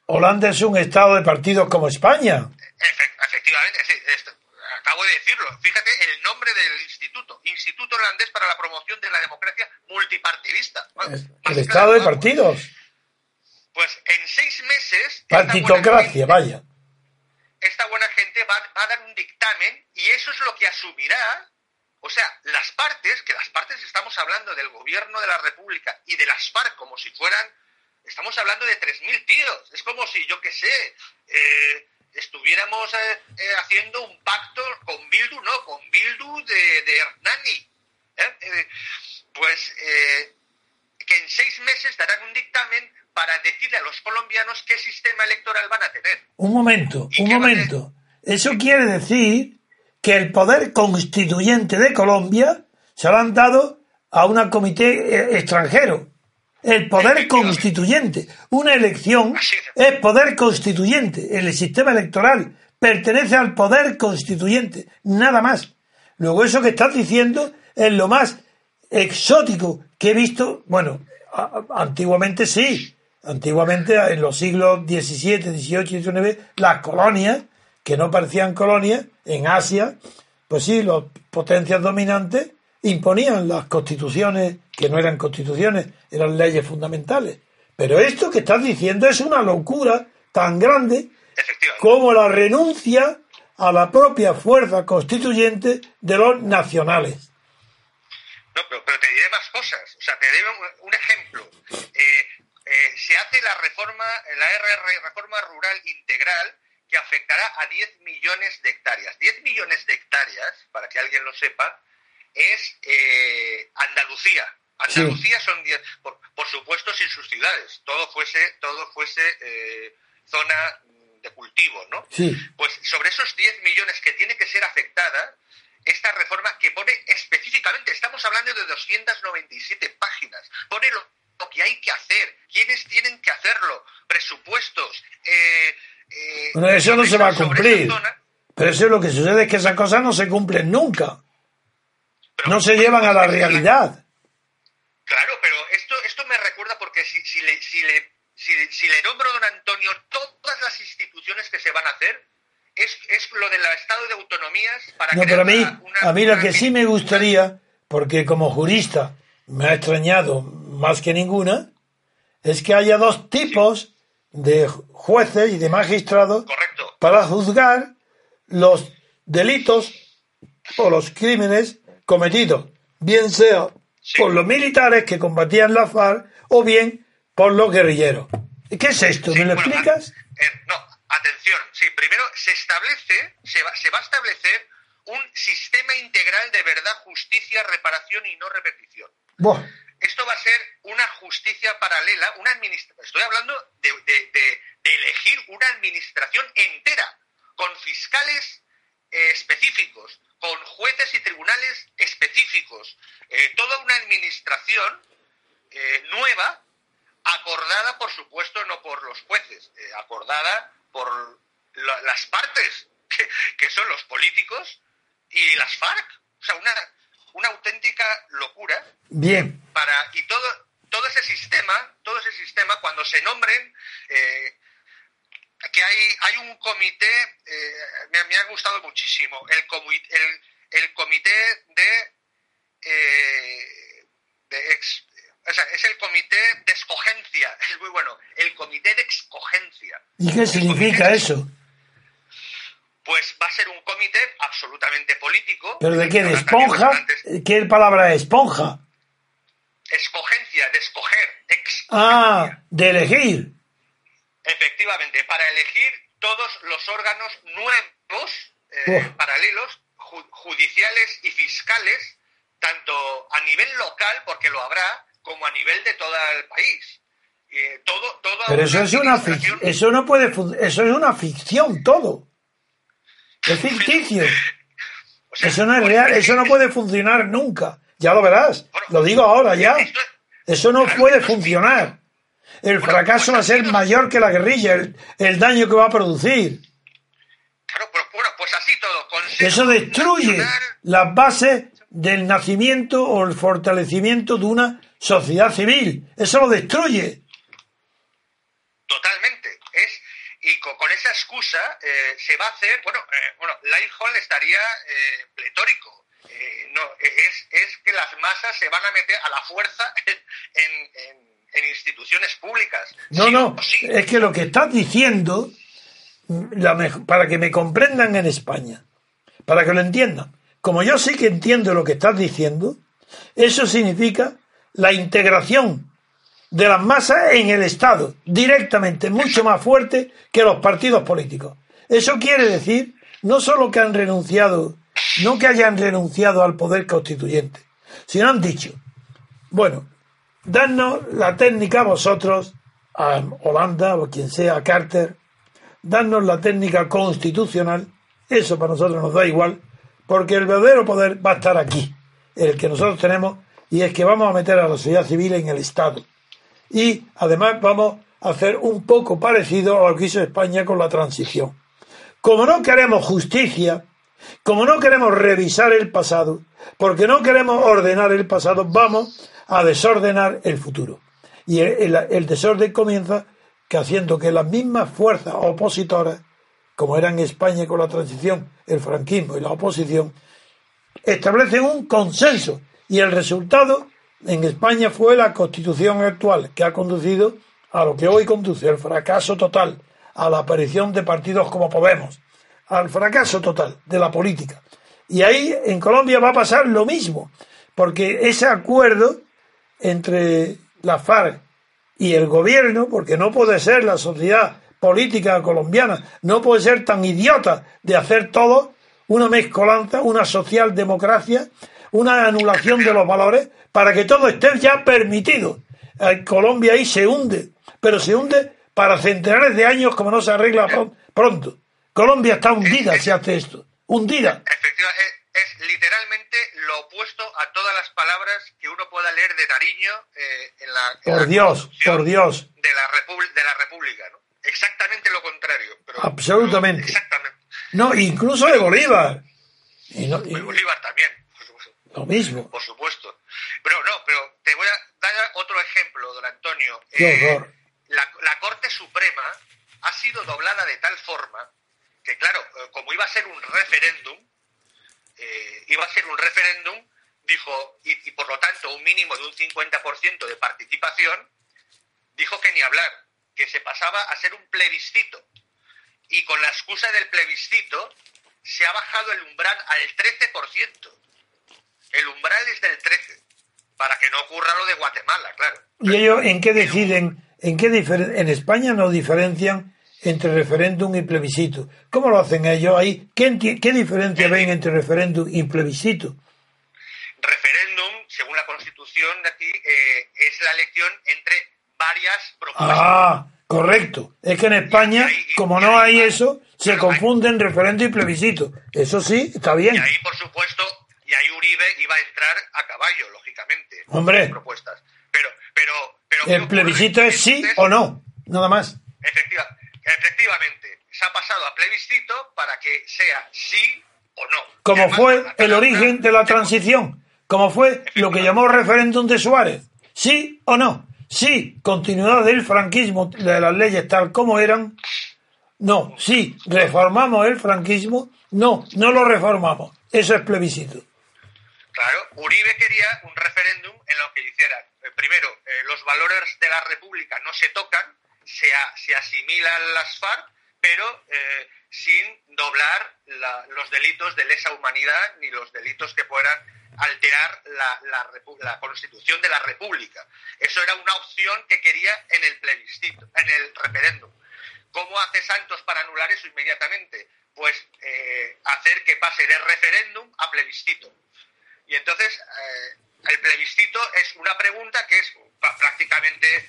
Holanda es un estado de partidos como España. Efe- efectivamente, sí, esto- acabo de decirlo. Fíjate el nombre del instituto. Instituto Holandés para la Promoción de la Democracia Multipartidista. Bueno, Es el estado de partidos. Pues en seis meses... Partitocracia, vaya. esta buena gente va, va a dar un dictamen y eso es lo que asumirá, o sea, las partes, que las partes estamos hablando del gobierno de la República y de las FARC como si fueran, estamos hablando de 3.000 tíos, es como si, yo qué sé, eh, estuviéramos eh, eh, haciendo un pacto con Bildu, no, con Bildu de, de Hernani. pues eh, que en seis meses darán un dictamen para decirle a los colombianos qué sistema electoral van a tener. Un momento, ¿Y un momento. Eso quiere decir que el poder constituyente de Colombia se lo han dado a un comité eh, extranjero. El poder constituyente. Una elección es poder constituyente. El sistema electoral pertenece al poder constituyente. Nada más. Luego eso que estás diciendo es lo más exótico que he visto. Bueno, antiguamente sí. Antiguamente, en los siglos XVII, XVIII, XIX, las colonias, que no parecían colonias, en Asia, pues sí, las potencias dominantes imponían las constituciones, que no eran constituciones, eran leyes fundamentales. Pero esto que estás diciendo es una locura tan grande como la renuncia a la propia fuerza constituyente de los nacionales. No, pero, te diré más cosas. O sea, te diré un, ejemplo. Eh, eh, se hace la reforma, la RR, reforma rural integral, que afectará a 10 millones de hectáreas. 10 millones de hectáreas, para que alguien lo sepa, es eh, Andalucía. Andalucía son 10, por, supuesto sin sus ciudades, todo fuese, todo fuese eh, zona de cultivo, ¿no? Pues sobre esos 10 millones que tiene que ser afectada, esta reforma que pone específicamente, estamos hablando de 297 páginas, pone lo, que hay que hacer, quiénes tienen que hacerlo, presupuestos. Eh, eh eso no se va a cumplir. pero eso es lo que sucede, es que esas cosas no se cumplen nunca no se llevan a la realidad. Claro, pero esto, esto me recuerda porque si, si, le, si, le, si, le nombro don Antonio todas las instituciones que se van a hacer, es, es lo del estado de autonomías para No, pero a mí, a mí lo que sí me gustaría, porque como jurista me ha extrañado más que ninguna, es que haya dos tipos de jueces y de magistrados para juzgar los delitos o los crímenes cometido, bien sea por los militares que combatían la FARC o bien por los guerrilleros. ¿Qué es esto? ¿Me lo explicas? Eh, no, atención. Sí, primero se establece, se va, se va a establecer un sistema integral de verdad, justicia, reparación y no repetición. Esto va a ser una justicia paralela, una administración. Estoy hablando de, de, elegir una administración entera, con fiscales eh, específicos, con jueces y tribunales específicos, eh, toda una administración eh, nueva, acordada, por supuesto, no por los jueces, eh, acordada por las partes, que, son los políticos y las FARC. O sea, una, una auténtica locura. Bien. Para, y todo, todo ese sistema, todo ese sistema, cuando se nombren, que hay, hay un comité, eh, me, me, ha gustado muchísimo, el, el, el comité de, eh, ex, o sea, es el comité de escogencia, es muy bueno, el comité de escogencia. ¿Y qué significa eso? Pues va a ser un comité absolutamente político. ¿Pero de qué? ¿De esponja? ¿Qué palabra es esponja? Escogencia, de escoger. Ah, de elegir. Efectivamente, para elegir todos los órganos nuevos, eh, paralelos, judiciales y fiscales, tanto a nivel local, porque lo habrá, como a nivel de todo el país. Eh, todo, Pero eso es una ficción, eso no puede, eso es una ficción todo. Es ficticio. eso no es real, eso no puede funcionar nunca. Ya lo verás. lo digo ahora ya. Eso no puede funcionar el fracaso va a ser mayor que la guerrilla, el, daño que va a producir. bueno, pues así todo. Eso destruye las bases del nacimiento o el fortalecimiento de una sociedad civil. Eso lo destruye. Totalmente. Es, y con, esa excusa eh, se va a hacer, bueno, eh, bueno Hall estaría eh, pletórico. Eh, no, es, es que las masas se van a meter a la fuerza en en instituciones públicas. No, no, es que lo que estás diciendo, para que me comprendan en España, para que lo entiendan, como yo sí que entiendo lo que estás diciendo, eso significa la integración de las masas en el Estado, directamente, mucho más fuerte que los partidos políticos. Eso quiere decir no solo que han renunciado, no que hayan renunciado al poder constituyente, sino han dicho, bueno, Danos la técnica vosotros, a Holanda o quien sea, a Carter, danos la técnica constitucional, eso para nosotros nos da igual, porque el verdadero poder va a estar aquí, el que nosotros tenemos, y es que vamos a meter a la sociedad civil en el Estado. y además vamos a hacer un poco parecido a lo que hizo España con la transición. Como no queremos justicia, como no queremos revisar el pasado, porque no queremos ordenar el pasado, vamos a desordenar el futuro. Y el, desorden comienza que haciendo que las mismas fuerzas opositoras, como eran en España con la transición, el franquismo y la oposición, establecen un consenso. Y el resultado en España fue la constitución actual, que ha conducido a lo que hoy conduce, el fracaso total, a la aparición de partidos como Podemos, al fracaso total de la política. Y ahí en Colombia va a pasar lo mismo, porque ese acuerdo entre la FARC y el gobierno, porque no puede ser la sociedad política colombiana, no puede ser tan idiota de hacer todo una mezcolanza, una socialdemocracia, una anulación de los valores, para que todo esté ya permitido. Colombia ahí se hunde, pero se hunde para centenares de años como no se arregla pronto. Colombia está hundida si hace esto. Hundida. Efectivamente, es, literalmente lo opuesto a todas las palabras que uno pueda leer de Nariño eh, en la. por Dios, por Dios. De la, de la República, ¿no? Exactamente lo contrario. Absolutamente. exactamente. No, incluso de Bolívar. Y no, y... Bolívar también. Lo mismo. Por supuesto. Pero no, pero te voy a dar otro ejemplo, don Antonio. Qué eh. La, la Corte Suprema ha sido doblada de tal forma que claro, eh, como iba a ser un referéndum, eh, iba a ser un referéndum, dijo, y, por lo tanto un mínimo de un 50% de participación, dijo que ni hablar, que se pasaba a ser un plebiscito. Y con la excusa del plebiscito se ha bajado el umbral al 13%. El umbral es del 13%, para que no ocurra lo de Guatemala, claro. ¿Y ellos en qué deciden? ¿En qué en España no diferencian entre referéndum y plebiscito. ¿Cómo lo hacen ellos ahí? ¿Qué, qué diferencia ven entre referéndum y plebiscito? Referéndum, según la Constitución de aquí, eh, es la elección entre varias propuestas. Ah, correcto. Es que en España, como no hay eso, se confunden referéndum y plebiscito. Eso sí, está bien. Y ahí, por supuesto, y ahí Uribe iba a entrar a caballo, lógicamente. Hombre. Propuestas. Pero, pero, pero el plebiscito es sí o no, nada más. Efectivamente Efectivamente, se ha pasado a plebiscito para que sea sí o no. Como fue el origen de la transición, como fue lo que llamó referéndum de Suárez. ¿Sí o no? Sí, continuidad del franquismo, de las leyes tal como eran. No, sí, reformamos el franquismo. No, no lo reformamos. Eso es plebiscito. Claro, Uribe quería un referéndum en lo que hiciera, eh, primero, eh, los valores de la República no se tocan, se, asimilan las FARC, pero eh, sin doblar los delitos de lesa humanidad ni los delitos que puedan alterar la, la, constitución de la República. Eso era una opción que quería en el plebiscito, en el referéndum. ¿Cómo hace Santos para anular eso inmediatamente? Pues eh, hacer que pase de referéndum a plebiscito. Y entonces eh, el plebiscito es una pregunta que es prácticamente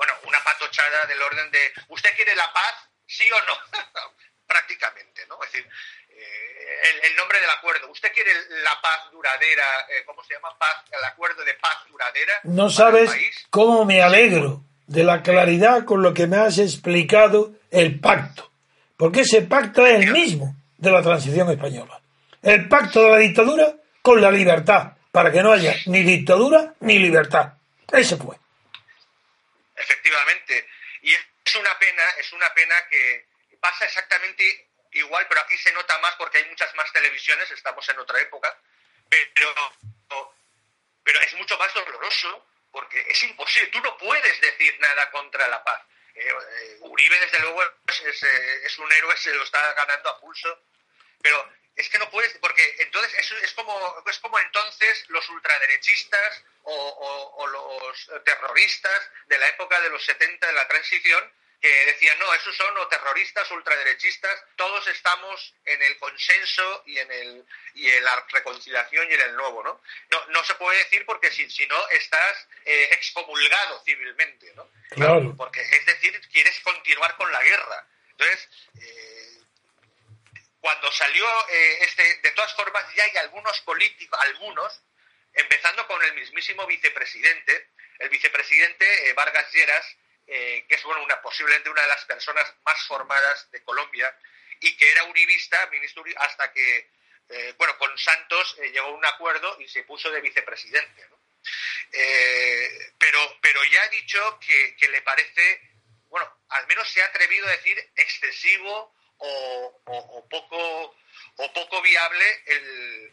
bueno, una patochada del orden de, ¿usted quiere la paz? ¿Sí o no? Prácticamente, ¿no? Es decir, eh, el, nombre del acuerdo. ¿Usted quiere la paz duradera? Eh, ¿Cómo se llama? Paz, el acuerdo de paz duradera. No sabes cómo me alegro de la claridad con lo que me has explicado el pacto. Porque ese pacto es el mismo de la transición española. El pacto de la dictadura con la libertad, para que no haya ni dictadura ni libertad. Ese fue. Efectivamente. Y es una pena, es una pena que pasa exactamente igual, pero aquí se nota más porque hay muchas más televisiones, estamos en otra época, pero, pero es mucho más doloroso porque es imposible, tú no puedes decir nada contra la paz. Eh, eh, Uribe, desde luego, es, es, un héroe, se lo está ganando a pulso, pero es que no puedes, porque entonces es, es, como, es como entonces los ultraderechistas o, los terroristas de la época de los 70 de la transición que decían, no, esos son o terroristas, ultraderechistas, todos estamos en el consenso y en, el, y en la reconciliación y en el nuevo, ¿no? No, no se puede decir porque si, si no estás eh, excomulgado civilmente, ¿no? Claro. Porque es decir, quieres continuar con la guerra. Entonces, eh, cuando salió eh, este, de todas formas ya hay algunos políticos, algunos, empezando con el mismísimo vicepresidente, el vicepresidente Vargas Lleras, que es bueno, una, posiblemente una de las personas más formadas de Colombia y que era uribista, ministro hasta que, bueno, con Santos llegó a un acuerdo y se puso de vicepresidente. pero, pero ya ha dicho que le parece, bueno, al menos se ha atrevido a decir excesivo o, poco o poco viable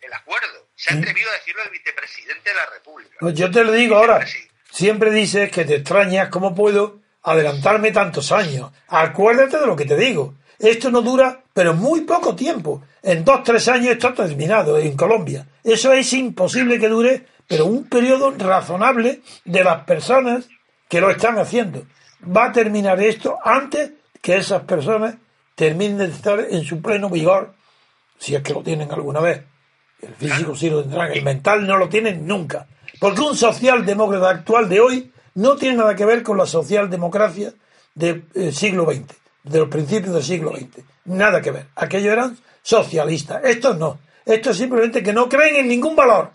el, acuerdo. Se ha atrevido a decirlo el vicepresidente de la República. yo te lo digo ahora. Siempre dices que te extrañas cómo puedo adelantarme tantos años. Acuérdate de lo que te digo. Esto no dura, pero muy poco tiempo. En dos, tres años esto ha terminado en Colombia. Eso es imposible que dure, pero un periodo razonable de las personas que lo están haciendo. Va a terminar esto antes que esas personas terminen de estar en su pleno vigor, si es que lo tienen alguna vez. El físico sí lo tendrán, el mental no lo tienen nunca. Porque un socialdemócrata actual de hoy no tiene nada que ver con la socialdemocracia del eh, siglo XX, de los principios del siglo XX. Nada que ver. Aquellos eran socialistas. Estos no. Estos simplemente que no creen en ningún valor.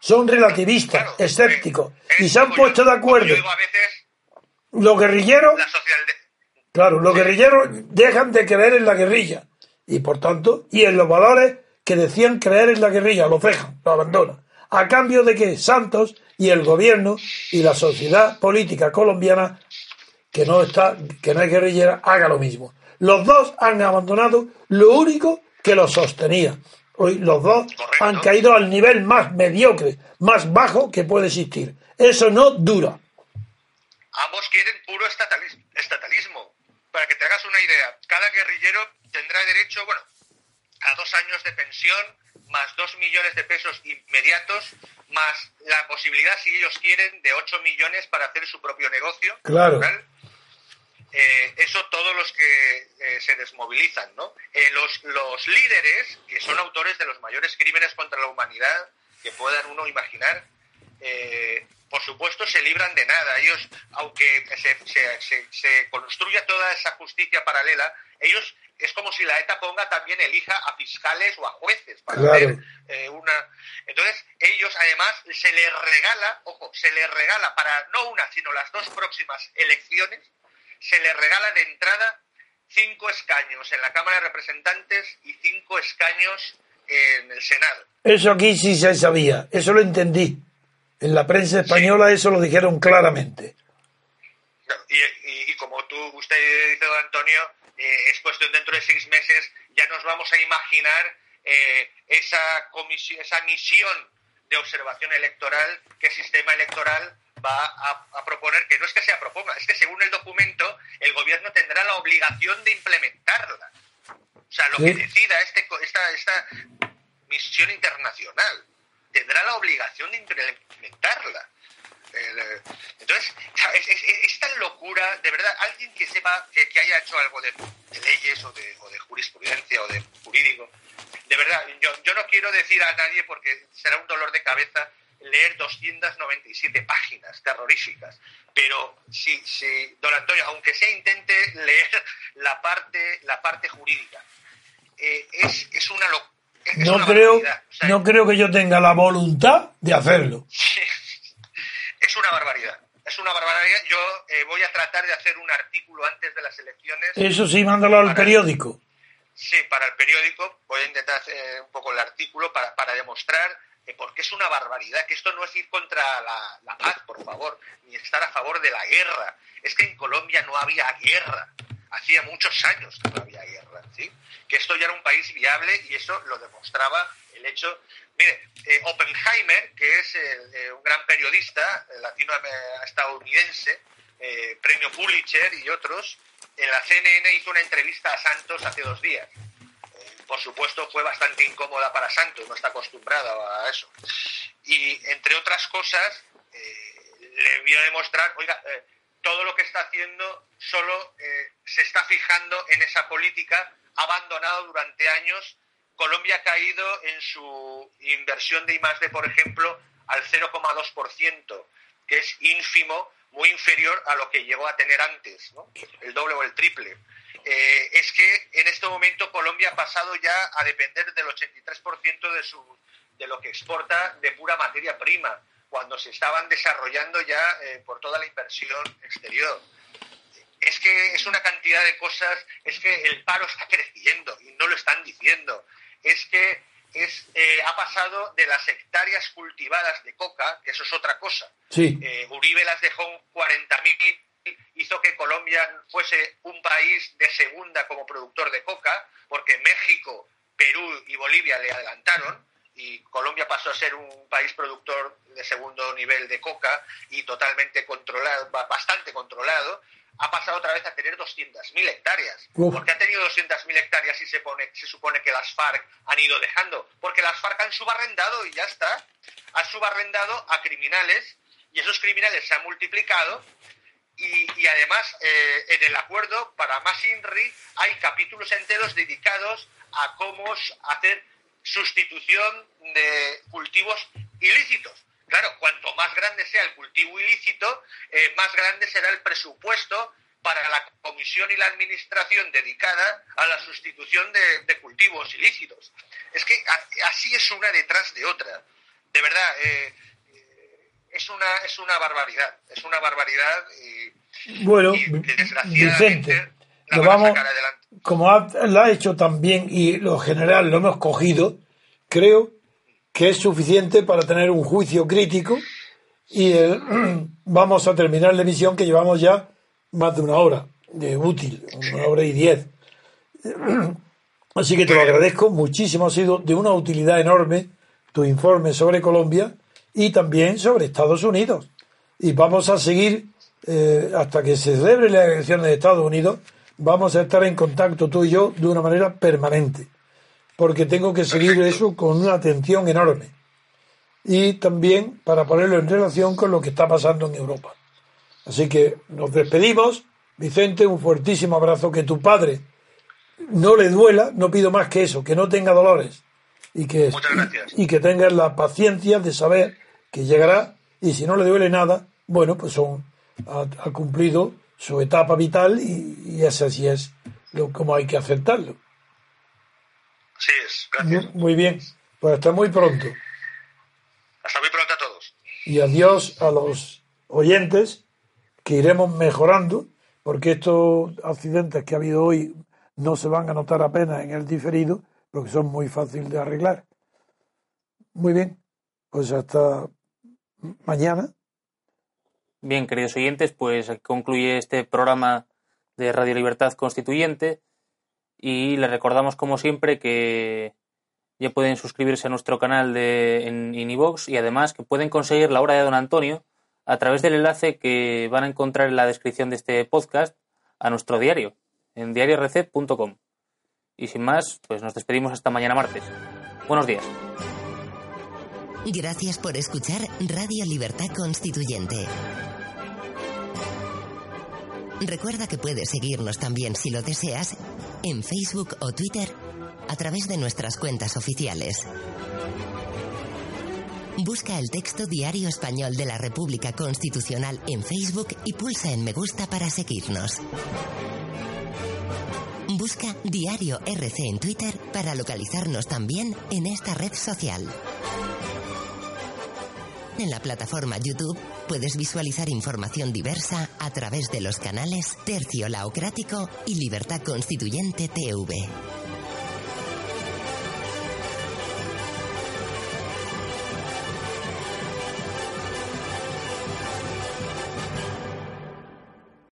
Son relativistas, escépticos. y se han puesto de acuerdo. Los guerrilleros. Claro, los guerrilleros dejan de creer en la guerrilla y por tanto, y en los valores que decían creer en la guerrilla, los dejan, lo abandonan. A cambio de que Santos y el gobierno y la sociedad política colombiana, que no está, que no es guerrillera, haga lo mismo. Los dos han abandonado lo único que los sostenía. Hoy los dos han caído al nivel más mediocre, más bajo que puede existir. Eso no dura. Ambos quieren puro estatalismo para que te hagas una idea, cada guerrillero tendrá derecho, bueno, a dos años de pensión, más dos millones de pesos inmediatos, más la posibilidad, si ellos quieren, de ocho millones para hacer su propio negocio. Claro. Eh, eso todos los que eh, se desmovilizan, ¿no? Eh, los, los líderes, que son autores de los mayores crímenes contra la humanidad que puedan uno imaginar, por supuesto, se libran de nada. Ellos, aunque se, construya toda esa justicia paralela, ellos es como si la ETA ponga también elija a fiscales o a jueces para hacer eh, una. Entonces, ellos además se les regala, ojo, se les regala para no una, sino las dos próximas elecciones, se les regala de entrada cinco escaños en la Cámara de Representantes y cinco escaños en el Senado. Eso aquí sí se sabía, eso lo entendí. En la prensa española eso lo dijeron claramente. Y, como tú, usted dice, don Antonio, eh, es cuestión dentro de seis meses, ya nos vamos a imaginar eh, esa, comisión, esa misión de observación electoral el sistema electoral va a, proponer, que no es que se proponga, es que según el documento el gobierno tendrá la obligación de implementarla. O sea, lo que decida este, esta, esta misión internacional tendrá la obligación de implementarla. Eh, entonces, es, tan locura, de verdad, alguien que sepa que, haya hecho algo de, leyes o de, jurisprudencia o de jurídico, de verdad, yo, yo no quiero decir a nadie porque será un dolor de cabeza leer 297 páginas terroríficas, pero si, si don Antonio, aunque sea intente leer la parte, la parte jurídica, eh, es, es una locura no creo, no creo que yo tenga la voluntad de hacerlo. Es una barbaridad. Es una barbaridad. Yo eh, voy a tratar de hacer un artículo antes de las elecciones. Eso sí, mándalo al periódico. Sí, para el periódico. Voy a intentar hacer un poco el artículo para, para demostrar que porque es una barbaridad, que esto no es ir contra la, la paz, por favor, ni estar a favor de la guerra. Es que en Colombia no había guerra hacía muchos años que no había guerra, ¿sí? que esto ya era un país viable y eso lo demostraba el hecho. Mire, eh, Oppenheimer, que es eh, un gran periodista eh, latinoestadounidense, premio Pulitzer y otros, en la CNN hizo una entrevista a Santos hace dos días. por supuesto fue bastante incómoda para Santos, no está acostumbrado a eso. Y entre otras cosas, le voy a demostrar, oiga, todo lo que está haciendo solo eh, se está fijando en esa política abandonado durante años. Colombia ha caído en su inversión de I+D, por ejemplo, al 0,2%, que es ínfimo, muy inferior a lo que llegó a tener antes, el doble o el triple. Eh, es que en este momento Colombia ha pasado ya a depender del 83% de, su, de lo que exporta de pura materia prima cuando se estaban desarrollando ya eh, por toda la inversión exterior. Es que es una cantidad de cosas, es que el paro está creciendo y no lo están diciendo. Es que es, eh, ha pasado de las hectáreas cultivadas de coca, que eso es otra cosa. Sí. Eh, Uribe las dejó 40.000, hizo que Colombia fuese un país de segunda como productor de coca, porque México, Perú y Bolivia le adelantaron y Colombia pasó a ser un país productor de segundo nivel de coca y totalmente controlado, bastante controlado, ha pasado otra vez a tener 200.000 hectáreas. Uf. ¿Por qué ha tenido 200.000 hectáreas y se, pone, se supone que las FARC han ido dejando? Porque las FARC han subarrendado y ya está. Han subarrendado a criminales y esos criminales se han multiplicado y, y además eh, en el acuerdo para más INRI hay capítulos enteros dedicados a cómo hacer sustitución de cultivos ilícitos. Claro, cuanto más grande sea el cultivo ilícito, eh, más grande será el presupuesto para la comisión y la administración dedicada a la sustitución de, de cultivos ilícitos. Es que a, así es una detrás de otra. De verdad, eh, es, una, es una barbaridad. Es una barbaridad y, Bueno, y Vicente, la lo vamos, sacar adelante. como ha, lo ha hecho también y lo general lo hemos cogido, creo que es suficiente para tener un juicio crítico y el- vamos a terminar la emisión que llevamos ya más de una hora de útil, una hora y diez. Así que te lo agradezco muchísimo, ha sido de una utilidad enorme tu informe sobre Colombia y también sobre Estados Unidos. Y vamos a seguir eh, hasta que se celebre la elección de Estados Unidos, vamos a estar en contacto tú y yo de una manera permanente, porque tengo que seguir eso con una atención enorme. Y también para ponerlo en relación con lo que está pasando en Europa. Así que nos despedimos. Vicente, un fuertísimo abrazo. Que tu padre no le duela, no pido más que eso, que no tenga dolores. Y que, y que tengas la paciencia de saber que llegará y si no le duele nada, bueno, pues son, ha, ha cumplido su etapa vital y, y esa sí es lo, como hay que aceptarlo. Sí es, gracias. Muy, muy bien, pues hasta muy pronto. Hasta muy pronto a todos. Y adiós a los oyentes que iremos mejorando, porque estos accidentes que ha habido hoy no se van a notar apenas en el diferido, porque son muy fáciles de arreglar. Muy bien, pues hasta mañana. Bien, queridos oyentes, pues concluye este programa de Radio Libertad Constituyente y les recordamos como siempre que ya pueden suscribirse a nuestro canal de, en, iVoox y además que pueden conseguir la hora de Don Antonio a través del enlace que van a encontrar en la descripción de este podcast a nuestro diario, en diariorc.com. Y sin más, pues nos despedimos hasta mañana martes. Buenos días. Gracias por escuchar Radio Libertad Constituyente. Recuerda que puedes seguirnos también si lo deseas en Facebook o Twitter a través de nuestras cuentas oficiales. Busca el texto Diario Español de la República Constitucional en Facebook y pulsa en me gusta para seguirnos. Busca Diario RC en Twitter para localizarnos también en esta red social. En la plataforma YouTube puedes visualizar información diversa a través de los canales Tercio Laocrático y Libertad Constituyente TV.